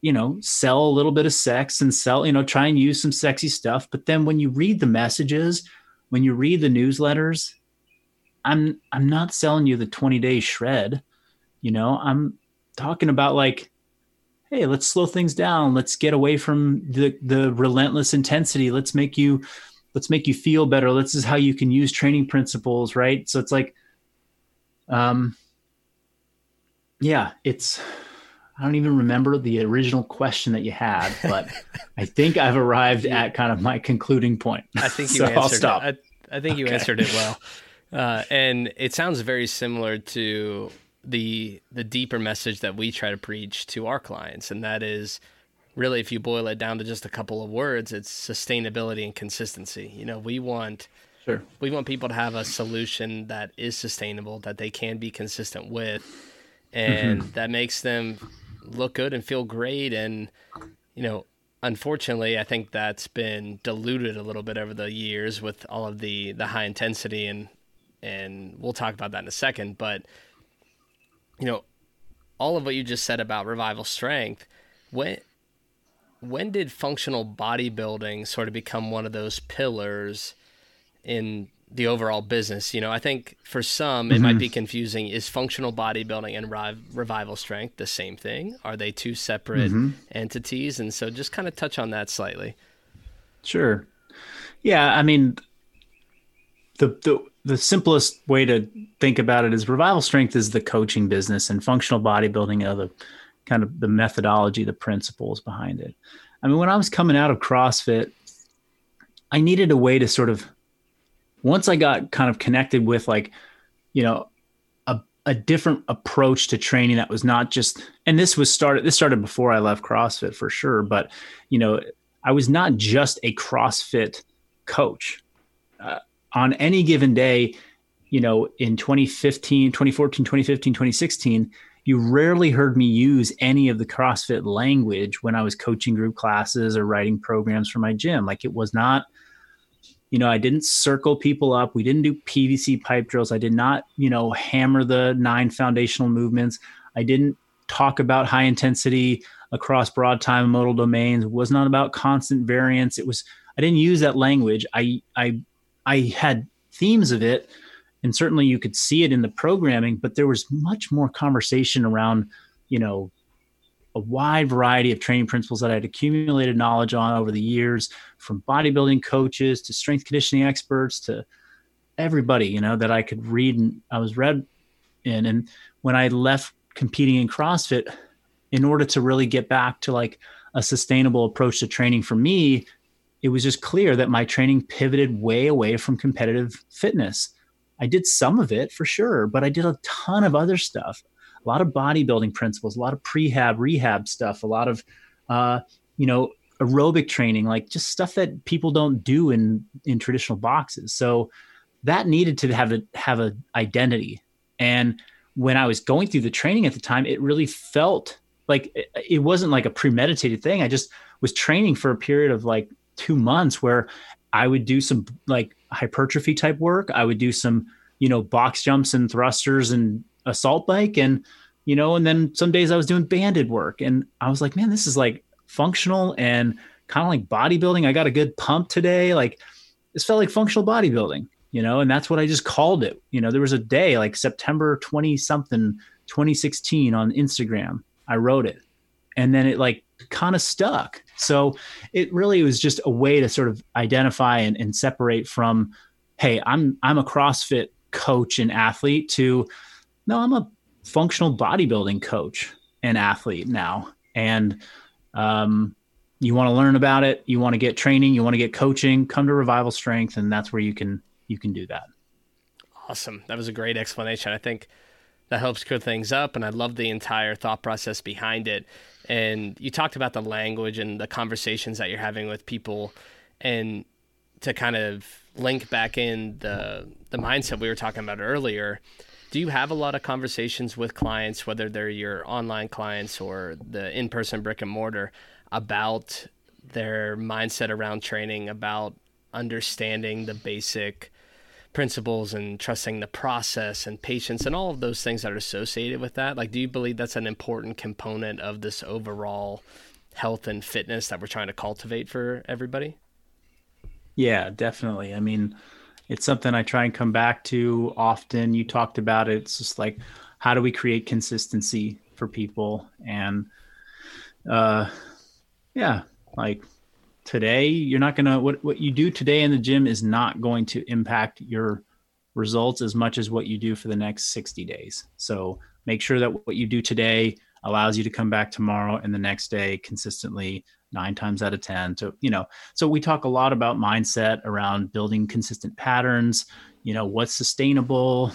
you know sell a little bit of sex and sell you know try and use some sexy stuff. But then when you read the messages when you read the newsletters i'm i'm not selling you the 20 day shred. You know, I'm talking about like, hey, let's slow things down. Let's get away from the the relentless intensity. Let's make you let's make you feel better. This is how you can use training principles, right? So it's like um yeah, it's I don't even remember the original question that you had, but I think I've arrived at kind of my concluding point. I think you so answered I'll stop. it. I, I think you answered it well. Uh, and it sounds very similar to the the deeper message that we try to preach to our clients, and that is really, if you boil it down to just a couple of words, it's sustainability and consistency. You know, we want sure. we want people to have a solution that is sustainable, that they can be consistent with, and mm-hmm. that makes them look good and feel great. And you know, unfortunately, I think that's been diluted a little bit over the years with all of the the high intensity and and we'll talk about that in a second, but you know, all of what you just said about revival strength, when when did functional bodybuilding sort of become one of those pillars in the overall business? You know, I think for some it mm-hmm. might be confusing. Is functional bodybuilding and revival strength the same thing? Are they two separate mm-hmm. entities? And so just kind of touch on that slightly. Sure. Yeah, I mean the the the simplest way to think about it is revival strength is the coaching business and functional bodybuilding are the kind of the methodology, the principles behind it. I mean, when I was coming out of CrossFit, I needed a way to sort of once I got kind of connected with like, you know, a, a different approach to training that was not just and this was started this started before I left CrossFit for sure, but you know, I was not just a CrossFit coach. Uh, on any given day, you know, in 2015, 2014, 2015, 2016, you rarely heard me use any of the CrossFit language when I was coaching group classes or writing programs for my gym. Like it was not, you know, I didn't circle people up. We didn't do PVC pipe drills. I did not, you know, hammer the nine foundational movements. I didn't talk about high intensity across broad time modal domains. It was not about constant variance. It was, I didn't use that language. I, I I had themes of it, and certainly you could see it in the programming, but there was much more conversation around, you know, a wide variety of training principles that I'd accumulated knowledge on over the years, from bodybuilding coaches to strength conditioning experts to everybody, you know, that I could read and I was read in. And when I left competing in CrossFit, in order to really get back to like a sustainable approach to training for me, it was just clear that my training pivoted way away from competitive fitness. I did some of it for sure, but I did a ton of other stuff. A lot of bodybuilding principles, a lot of prehab, rehab stuff, a lot of, uh, you know, aerobic training, like just stuff that people don't do in in traditional boxes. So that needed to have a have a identity. And when I was going through the training at the time, it really felt like it, it wasn't like a premeditated thing. I just was training for a period of like two months where I would do some like hypertrophy type work. I would do some, you know, box jumps and thrusters and assault bike and you know, and then some days I was doing banded work and I was like, man, this is like functional and kind of like bodybuilding. I got a good pump today. Like this felt like functional bodybuilding, you know, and that's what I just called it. You know, there was a day like September 20 something, 2016 on Instagram. I wrote it and then it like kind of stuck. So it really was just a way to sort of identify and, and separate from, hey, I'm I'm a CrossFit coach and athlete to no, I'm a functional bodybuilding coach and athlete now. And um, you want to learn about it, you want to get training, you want to get coaching, come to Revival Strength, and that's where you can you can do that. Awesome. That was a great explanation. I think that helps clear things up, and I love the entire thought process behind it. And you talked about the language and the conversations that you're having with people, and to kind of link back in the the mindset we were talking about earlier do you have a lot of conversations with clients, whether they're your online clients or the in person brick and mortar, about their mindset around training, about understanding the basic principles and trusting the process and patience and all of those things that are associated with that? Like, do you believe that's an important component of this overall health and fitness that we're trying to cultivate for everybody? Yeah, definitely. I mean, it's something I try and come back to often. You talked about it. It's just like, how do we create consistency for people? And, uh, yeah, like today, you're not going to, what, what you do today in the gym is not going to impact your results as much as what you do for the next 60 days. So make sure that what you do today allows you to come back tomorrow and the next day consistently nine times out of 10 to, you know, so we talk a lot about mindset around building consistent patterns, you know, what's sustainable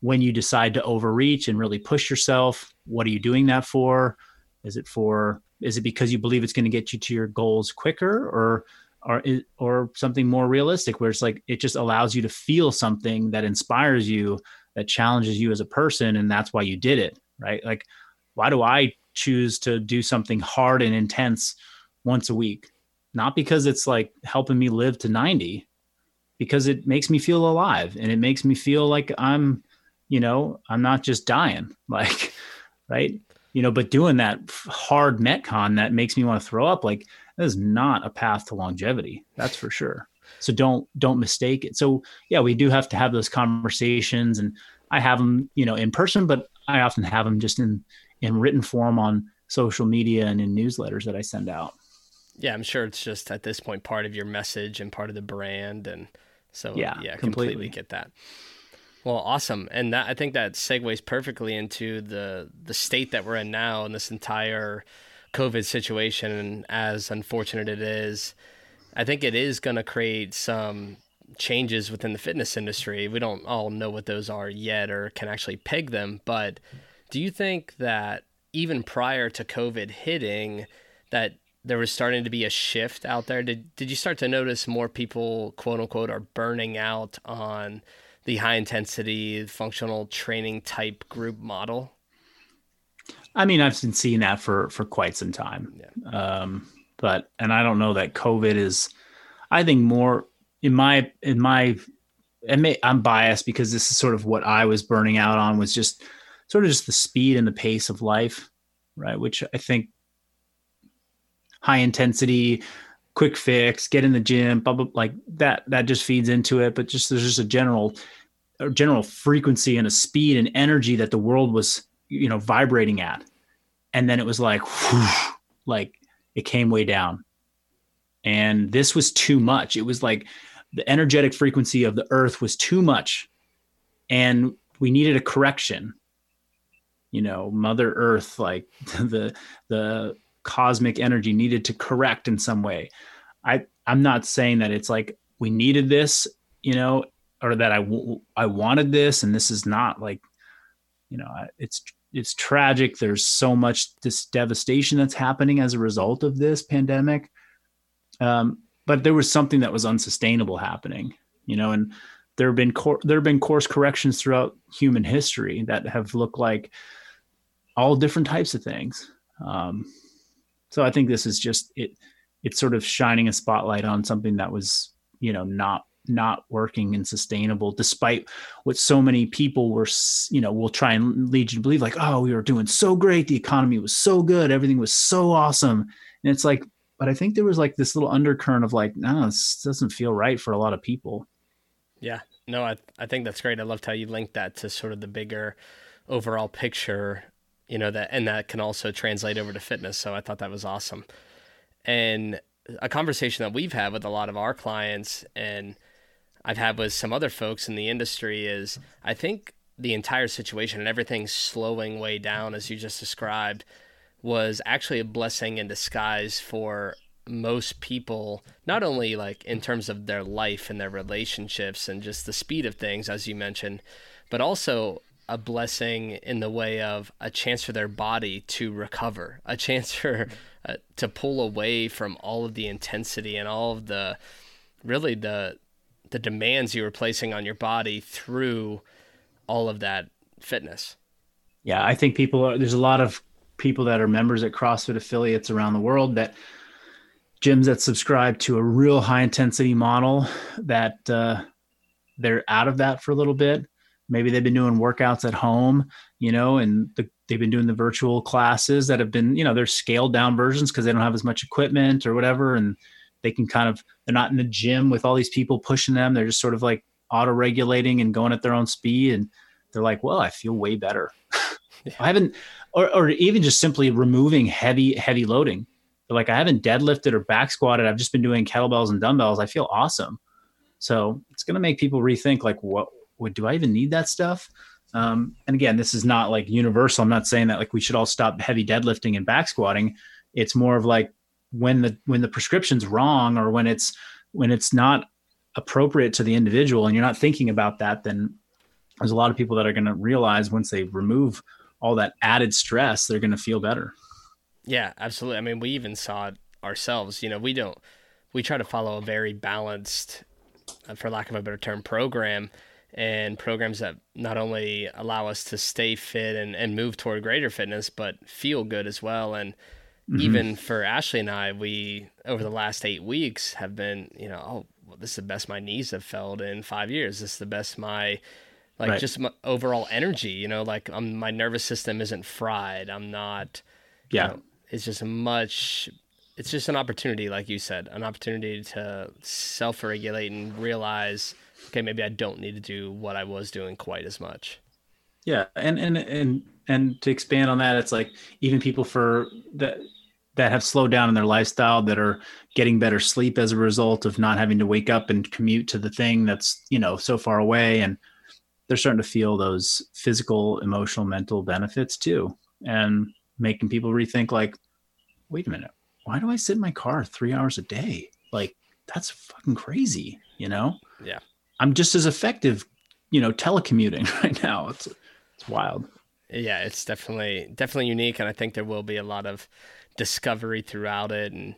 when you decide to overreach and really push yourself. What are you doing that for? Is it for, is it because you believe it's going to get you to your goals quicker or, or, or something more realistic where it's like, it just allows you to feel something that inspires you, that challenges you as a person. And that's why you did it. Right. Like, why do I choose to do something hard and intense once a week. Not because it's like helping me live to 90, because it makes me feel alive and it makes me feel like I'm, you know, I'm not just dying, like, right? You know, but doing that hard Metcon that makes me want to throw up, like, that is not a path to longevity. That's for sure. So don't don't mistake it. So yeah, we do have to have those conversations, and I have them, you know, in person, but I often have them just in in written form on social media and in newsletters that I send out. Yeah, I'm sure it's just at this point part of your message and part of the brand, and so yeah, yeah, completely, completely get that. Well, awesome, and that I think that segues perfectly into the the state that we're in now and this entire COVID situation. And as unfortunate it is, I think it is going to create some changes within the fitness industry. We don't all know what those are yet or can actually peg them, but do you think that even prior to COVID hitting, that there was starting to be a shift out there? Did did you start to notice more people, quote unquote, are burning out on the high intensity functional training type group model? I mean, I've been seeing that for for quite some time. Yeah. Um, but and I don't know that COVID is. I think more in my in my. I'm biased because this is sort of what I was burning out on was just sort of just the speed and the pace of life, right? Which I think high intensity, quick fix, get in the gym, blah, blah, like that, that just feeds into it. But just, there's just a general, general frequency and a speed and energy that the world was, you know, vibrating at. And then it was like, whew, like it came way down. And this was too much. It was like the energetic frequency of the earth was too much and we needed a correction you know mother earth like the the cosmic energy needed to correct in some way i i'm not saying that it's like we needed this you know or that I, w- I wanted this and this is not like you know it's it's tragic. There's so much this devastation that's happening as a result of this pandemic. Um, but there was something that was unsustainable happening you know and there have been cor- there have been course corrections throughout human history that have looked like all different types of things. Um, so i think this is just it it's sort of shining a spotlight on something that was you know not not working and sustainable despite what so many people were you know will try and lead you to believe like oh we were doing so great. The economy was so good. Everything was so awesome. And it's like but i think there was like this little undercurrent of like no this doesn't feel right for a lot of people. Yeah. No i, I think that's great. I loved how you linked that to sort of the bigger overall picture you know that and that can also translate over to fitness. So i thought that was awesome. And a conversation that we've had with a lot of our clients and I've had with some other folks in the industry is I think the entire situation and everything slowing way down as you just described was actually a blessing in disguise for most people not only like in terms of their life and their relationships and just the speed of things as you mentioned but also a blessing in the way of a chance for their body to recover a chance for uh, to pull away from all of the intensity and all of the really the the demands you were placing on your body through all of that fitness. Yeah, I think people are, there's a lot of people that are members at CrossFit affiliates around the world that gyms that subscribe to a real high intensity model that uh, they're out of that for a little bit. Maybe they've been doing workouts at home, you know, and the, they've been doing the virtual classes that have been, you know, they're scaled down versions because they don't have as much equipment or whatever. And they can kind of they're not in the gym with all these people pushing them. They're just sort of like auto regulating and going at their own speed and they're like well i feel way better. Yeah. i haven't or, or even just simply removing heavy heavy loading. They're like i haven't deadlifted or back squatted. I've just been doing kettlebells and dumbbells. I feel awesome. So it's going to make people rethink like what, what do i even need that stuff? Um, and again this is not like universal. I'm not saying that like we should all stop heavy deadlifting and back squatting. It's more of like when the when the prescription's wrong or when it's when it's not appropriate to the individual and you're not thinking about that then there's a lot of people that are going to realize once they remove all that added stress they're going to feel better. Yeah absolutely. I mean we even saw it ourselves. You know we don't we try to follow a very balanced uh, for lack of a better term program and programs that not only allow us to stay fit and, and move toward greater fitness but feel good as well. And Mm-hmm. Even for Ashley and I, we over the last eight weeks have been, you know, oh, well, this is the best my knees have felt in five years. This is the best my, like, right. just my overall energy. You know, like I'm, my nervous system isn't fried. I'm not. Yeah. You know, it's just much. It's just an opportunity, like you said, an opportunity to self-regulate and realize, okay, maybe I don't need to do what I was doing quite as much. Yeah, and and and and to expand on that, it's like even people for that that have slowed down in their lifestyle that are getting better sleep as a result of not having to wake up and commute to the thing that's you know so far away. And they're starting to feel those physical emotional mental benefits too and making people rethink like wait a minute why do i sit in my car three hours a day? Like that's fucking crazy you know? Yeah. I'm just as effective you know telecommuting right now. It's it's wild. Yeah it's definitely definitely unique and i think there will be a lot of discovery throughout it. And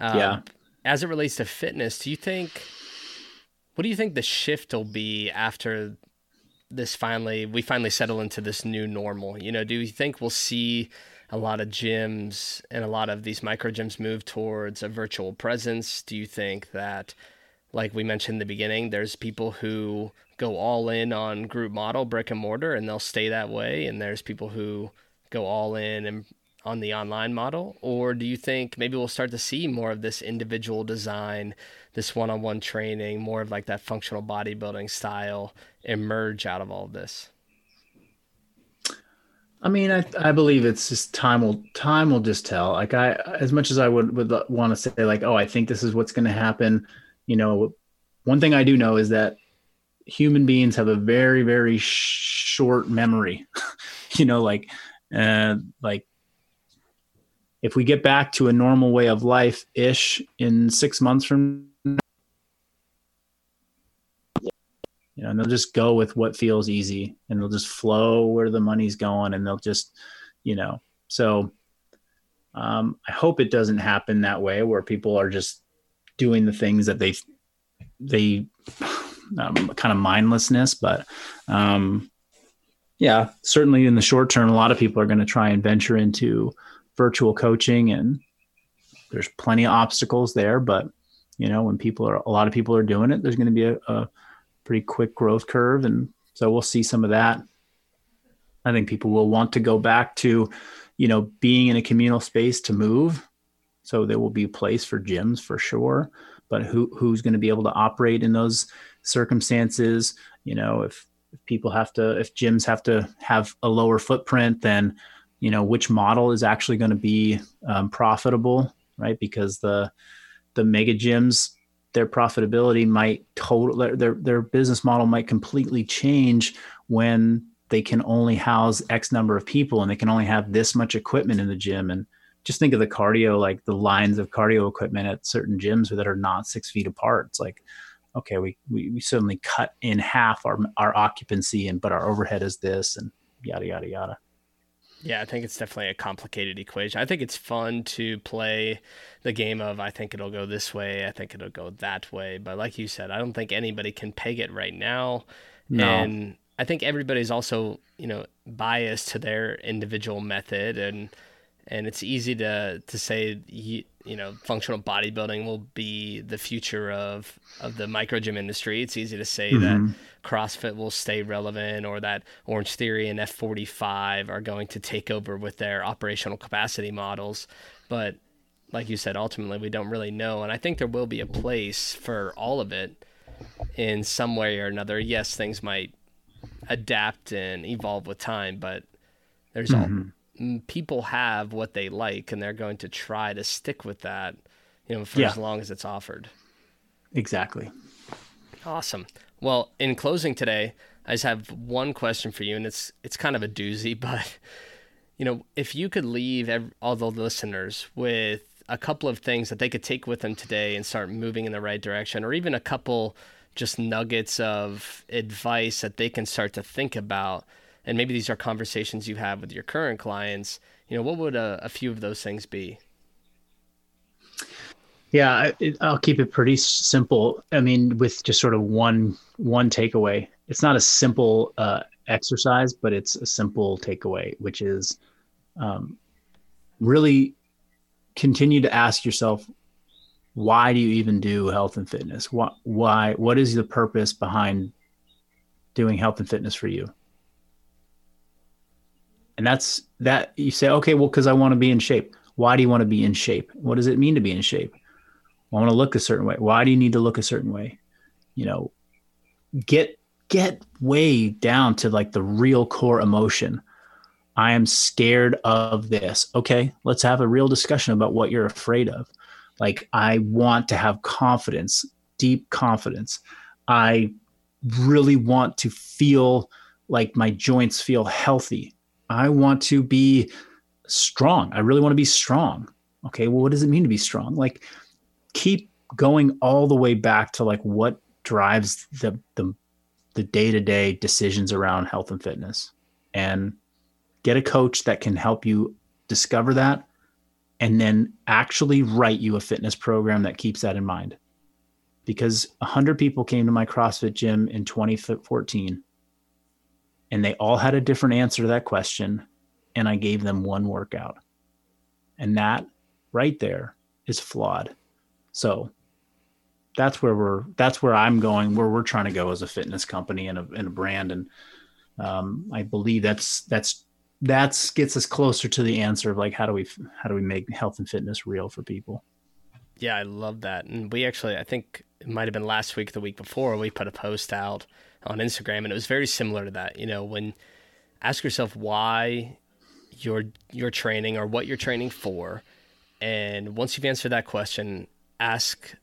um, yeah, as it relates to fitness, do you think? What do you think the shift will be after this finally we finally settle into this new normal? You know, do you think we'll see a lot of gyms and a lot of these micro gyms move towards a virtual presence? Do you think that, like we mentioned in the beginning, there's people who go all in on group model, brick and mortar, and they'll stay that way, and there's people who go all in and on the online model? Or do you think maybe we'll start to see more of this individual design, this one on one training, more of like that functional bodybuilding style emerge out of all of this? I mean, I, I believe it's just time will time will just tell. Like I, as much as I would would want to say like, oh, I think this is what's going to happen. You know, one thing I do know is that human beings have a very very short memory. you know, like uh, like if we get back to a normal way of life ish in six months from now, you know, and they'll just go with what feels easy and they'll just flow where the money's going and they'll just, you know, so um, I hope it doesn't happen that way where people are just doing the things that they they um, kind of mindlessness, but um, yeah, certainly in the short term, a lot of people are going to try and venture into virtual coaching, and there's plenty of obstacles there. But you know, when people are a lot of people are doing it, there's going to be a, a pretty quick growth curve, and so we'll see some of that. I think people will want to go back to, you know, being in a communal space to move. So there will be a place for gyms for sure, but who who's going to be able to operate in those circumstances? You know, if, if people have to, if gyms have to have a lower footprint, then you know which model is actually going to be um, profitable, right? Because the the mega gyms their profitability might total their their business model might completely change when they can only house X number of people and they can only have this much equipment in the gym. And just think of the cardio, like the lines of cardio equipment at certain gyms that are not six feet apart. It's like, okay, we, we, we suddenly cut in half our, our occupancy and, but our overhead is this and yada, yada, yada. Yeah, I think it's definitely a complicated equation. I think it's fun to play the game of I think it'll go this way, I think it'll go that way. But like you said, I don't think anybody can peg it right now. No. And I think everybody's also, you know, biased to their individual method and and it's easy to to say you, you know functional bodybuilding will be the future of of the micro gym industry. It's easy to say mm-hmm. that CrossFit will stay relevant or that Orange Theory and F45 are going to take over with their operational capacity models, but like you said, ultimately we don't really know. And I think there will be a place for all of it in some way or another. Yes, things might adapt and evolve with time, but there's mm-hmm. all people have what they like and they're going to try to stick with that, you know, for yeah. as long as it's offered. Exactly. Awesome. Well, in closing today, I just have one question for you, and it's it's kind of a doozy, but you know, if you could leave every, all the listeners with a couple of things that they could take with them today and start moving in the right direction, or even a couple just nuggets of advice that they can start to think about and maybe these are conversations you have with your current clients you know what would a, a few of those things be yeah it, i'll keep it pretty simple i mean with just sort of one one takeaway it's not a simple uh, exercise but it's a simple takeaway which is um, really continue to ask yourself why do you even do health and fitness? What, why, what is the purpose behind doing health and fitness for you? And that's that you say, okay, well, because I want to be in shape. Why do you want to be in shape? What does it mean to be in shape? I want to look a certain way. Why do you need to look a certain way? You know, get get way down to like the real core emotion. I am scared of this. Okay, let's have a real discussion about what you're afraid of. Like I want to have confidence, deep confidence. I really want to feel like my joints feel healthy. I want to be strong. I really want to be strong. Okay, well, what does it mean to be strong? Like, keep going all the way back to like what drives the the the day to day decisions around health and fitness, and get a coach that can help you discover that and then actually write you a fitness program that keeps that in mind. Because 100 people came to my CrossFit gym in 2014 and they all had a different answer to that question. And I gave them one workout. And that right there is flawed. So that's where we're, that's where I'm going, where we're trying to go as a fitness company and a, and a brand. And um, I believe that's, that's that's gets us closer to the answer of like how do we how do we make health and fitness real for people yeah i love that and we actually i think it might have been last week the week before we put a post out on instagram and it was very similar to that you know when ask yourself why you're you're training or what you're training for and once you've answered that question ask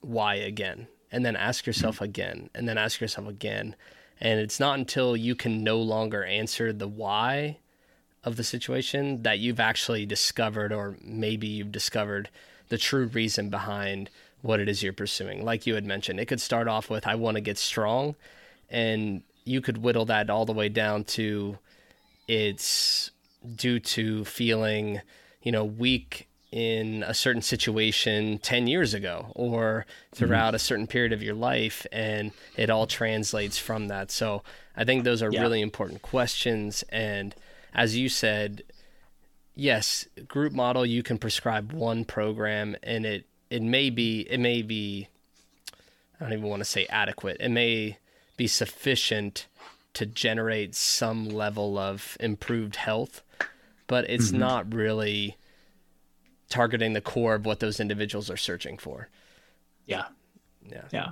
why again and then ask yourself again and then ask yourself again and it's not until you can no longer answer the why of the situation that you've actually discovered or maybe you've discovered the true reason behind what it is you're pursuing. Like you had mentioned it could start off with i want to get strong and you could whittle that all the way down to it's due to feeling you know weak in a certain situation 10 years ago or throughout mm-hmm. a certain period of your life and it all translates from that so i think those are yeah. really important questions and as you said yes group model you can prescribe one program and it it may be it may be i don't even want to say adequate it may be sufficient to generate some level of improved health but it's mm-hmm. not really targeting the core of what those individuals are searching for. Yeah. Yeah. Yeah.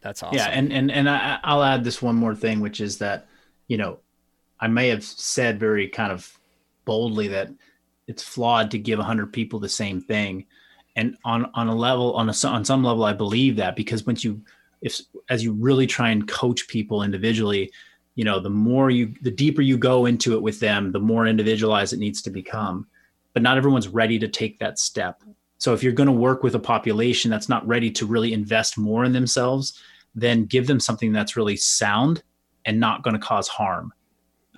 That's awesome. Yeah. And, and, and I, I'll add this one more thing, which is that, you know, I may have said very kind of boldly that it's flawed to give 100 people the same thing. And on, on a level, on a, on some level, I believe that because once you, if, as you really try and coach people individually, you know, the more you, the deeper you go into it with them, the more individualized it needs to become but not everyone's ready to take that step. So if you're going to work with a population that's not ready to really invest more in themselves, then give them something that's really sound and not going to cause harm.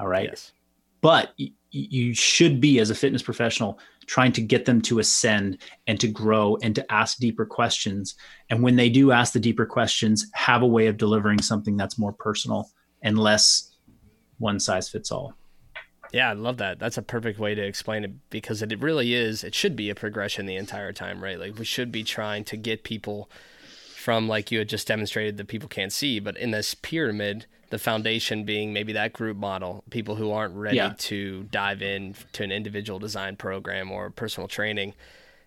All right. Yes. But you should be, as a fitness professional, trying to get them to ascend and to grow and to ask deeper questions. And when they do ask the deeper questions, have a way of delivering something that's more personal and less one size fits all. Yeah, I love that. That's a perfect way to explain it because it really is. It should be a progression the entire time, right? Like we should be trying to get people from like you had just demonstrated that people can't see, but in this pyramid, the foundation being maybe that group model, people who aren't ready yeah. to dive in to an individual design program or personal training.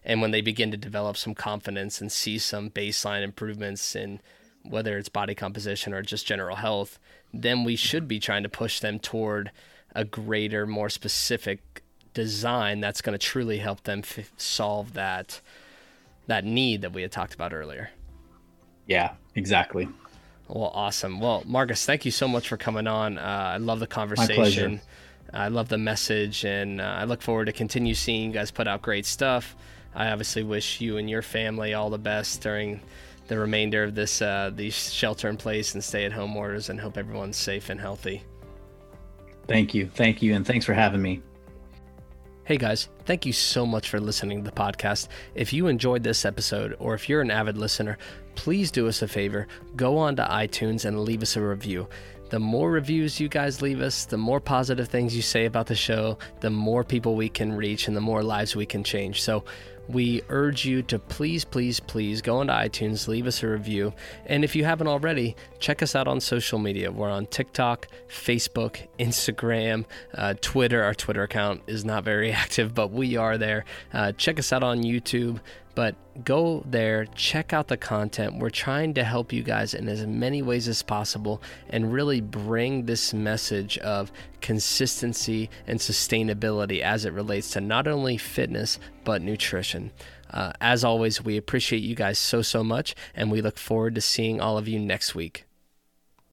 And when they begin to develop some confidence and see some baseline improvements in whether it's body composition or just general health, then we should be trying to push them toward a greater, more specific design that's going to truly help them f- solve that that need that we had talked about earlier. Yeah, exactly. Well, awesome. Well, Marcus, thank you so much for coming on. Uh, I love the conversation. I love the message, and uh, I look forward to continue seeing you guys put out great stuff. I obviously wish you and your family all the best during the remainder of this uh, these shelter in place and stay at home orders, and hope everyone's safe and healthy. Thank you. Thank you. And thanks for having me. Hey guys, thank you so much for listening to the podcast. If you enjoyed this episode or if you're an avid listener, please do us a favor go on to iTunes and leave us a review. The more reviews you guys leave us, the more positive things you say about the show, the more people we can reach and the more lives we can change. So, we urge you to please, please, please go onto iTunes, leave us a review. And if you haven't already, check us out on social media. We're on TikTok, Facebook, Instagram, uh, Twitter. Our Twitter account is not very active, but we are there. Uh, check us out on YouTube. But go there, check out the content. We're trying to help you guys in as many ways as possible and really bring this message of consistency and sustainability as it relates to not only fitness, but nutrition. Uh, as always, we appreciate you guys so, so much, and we look forward to seeing all of you next week.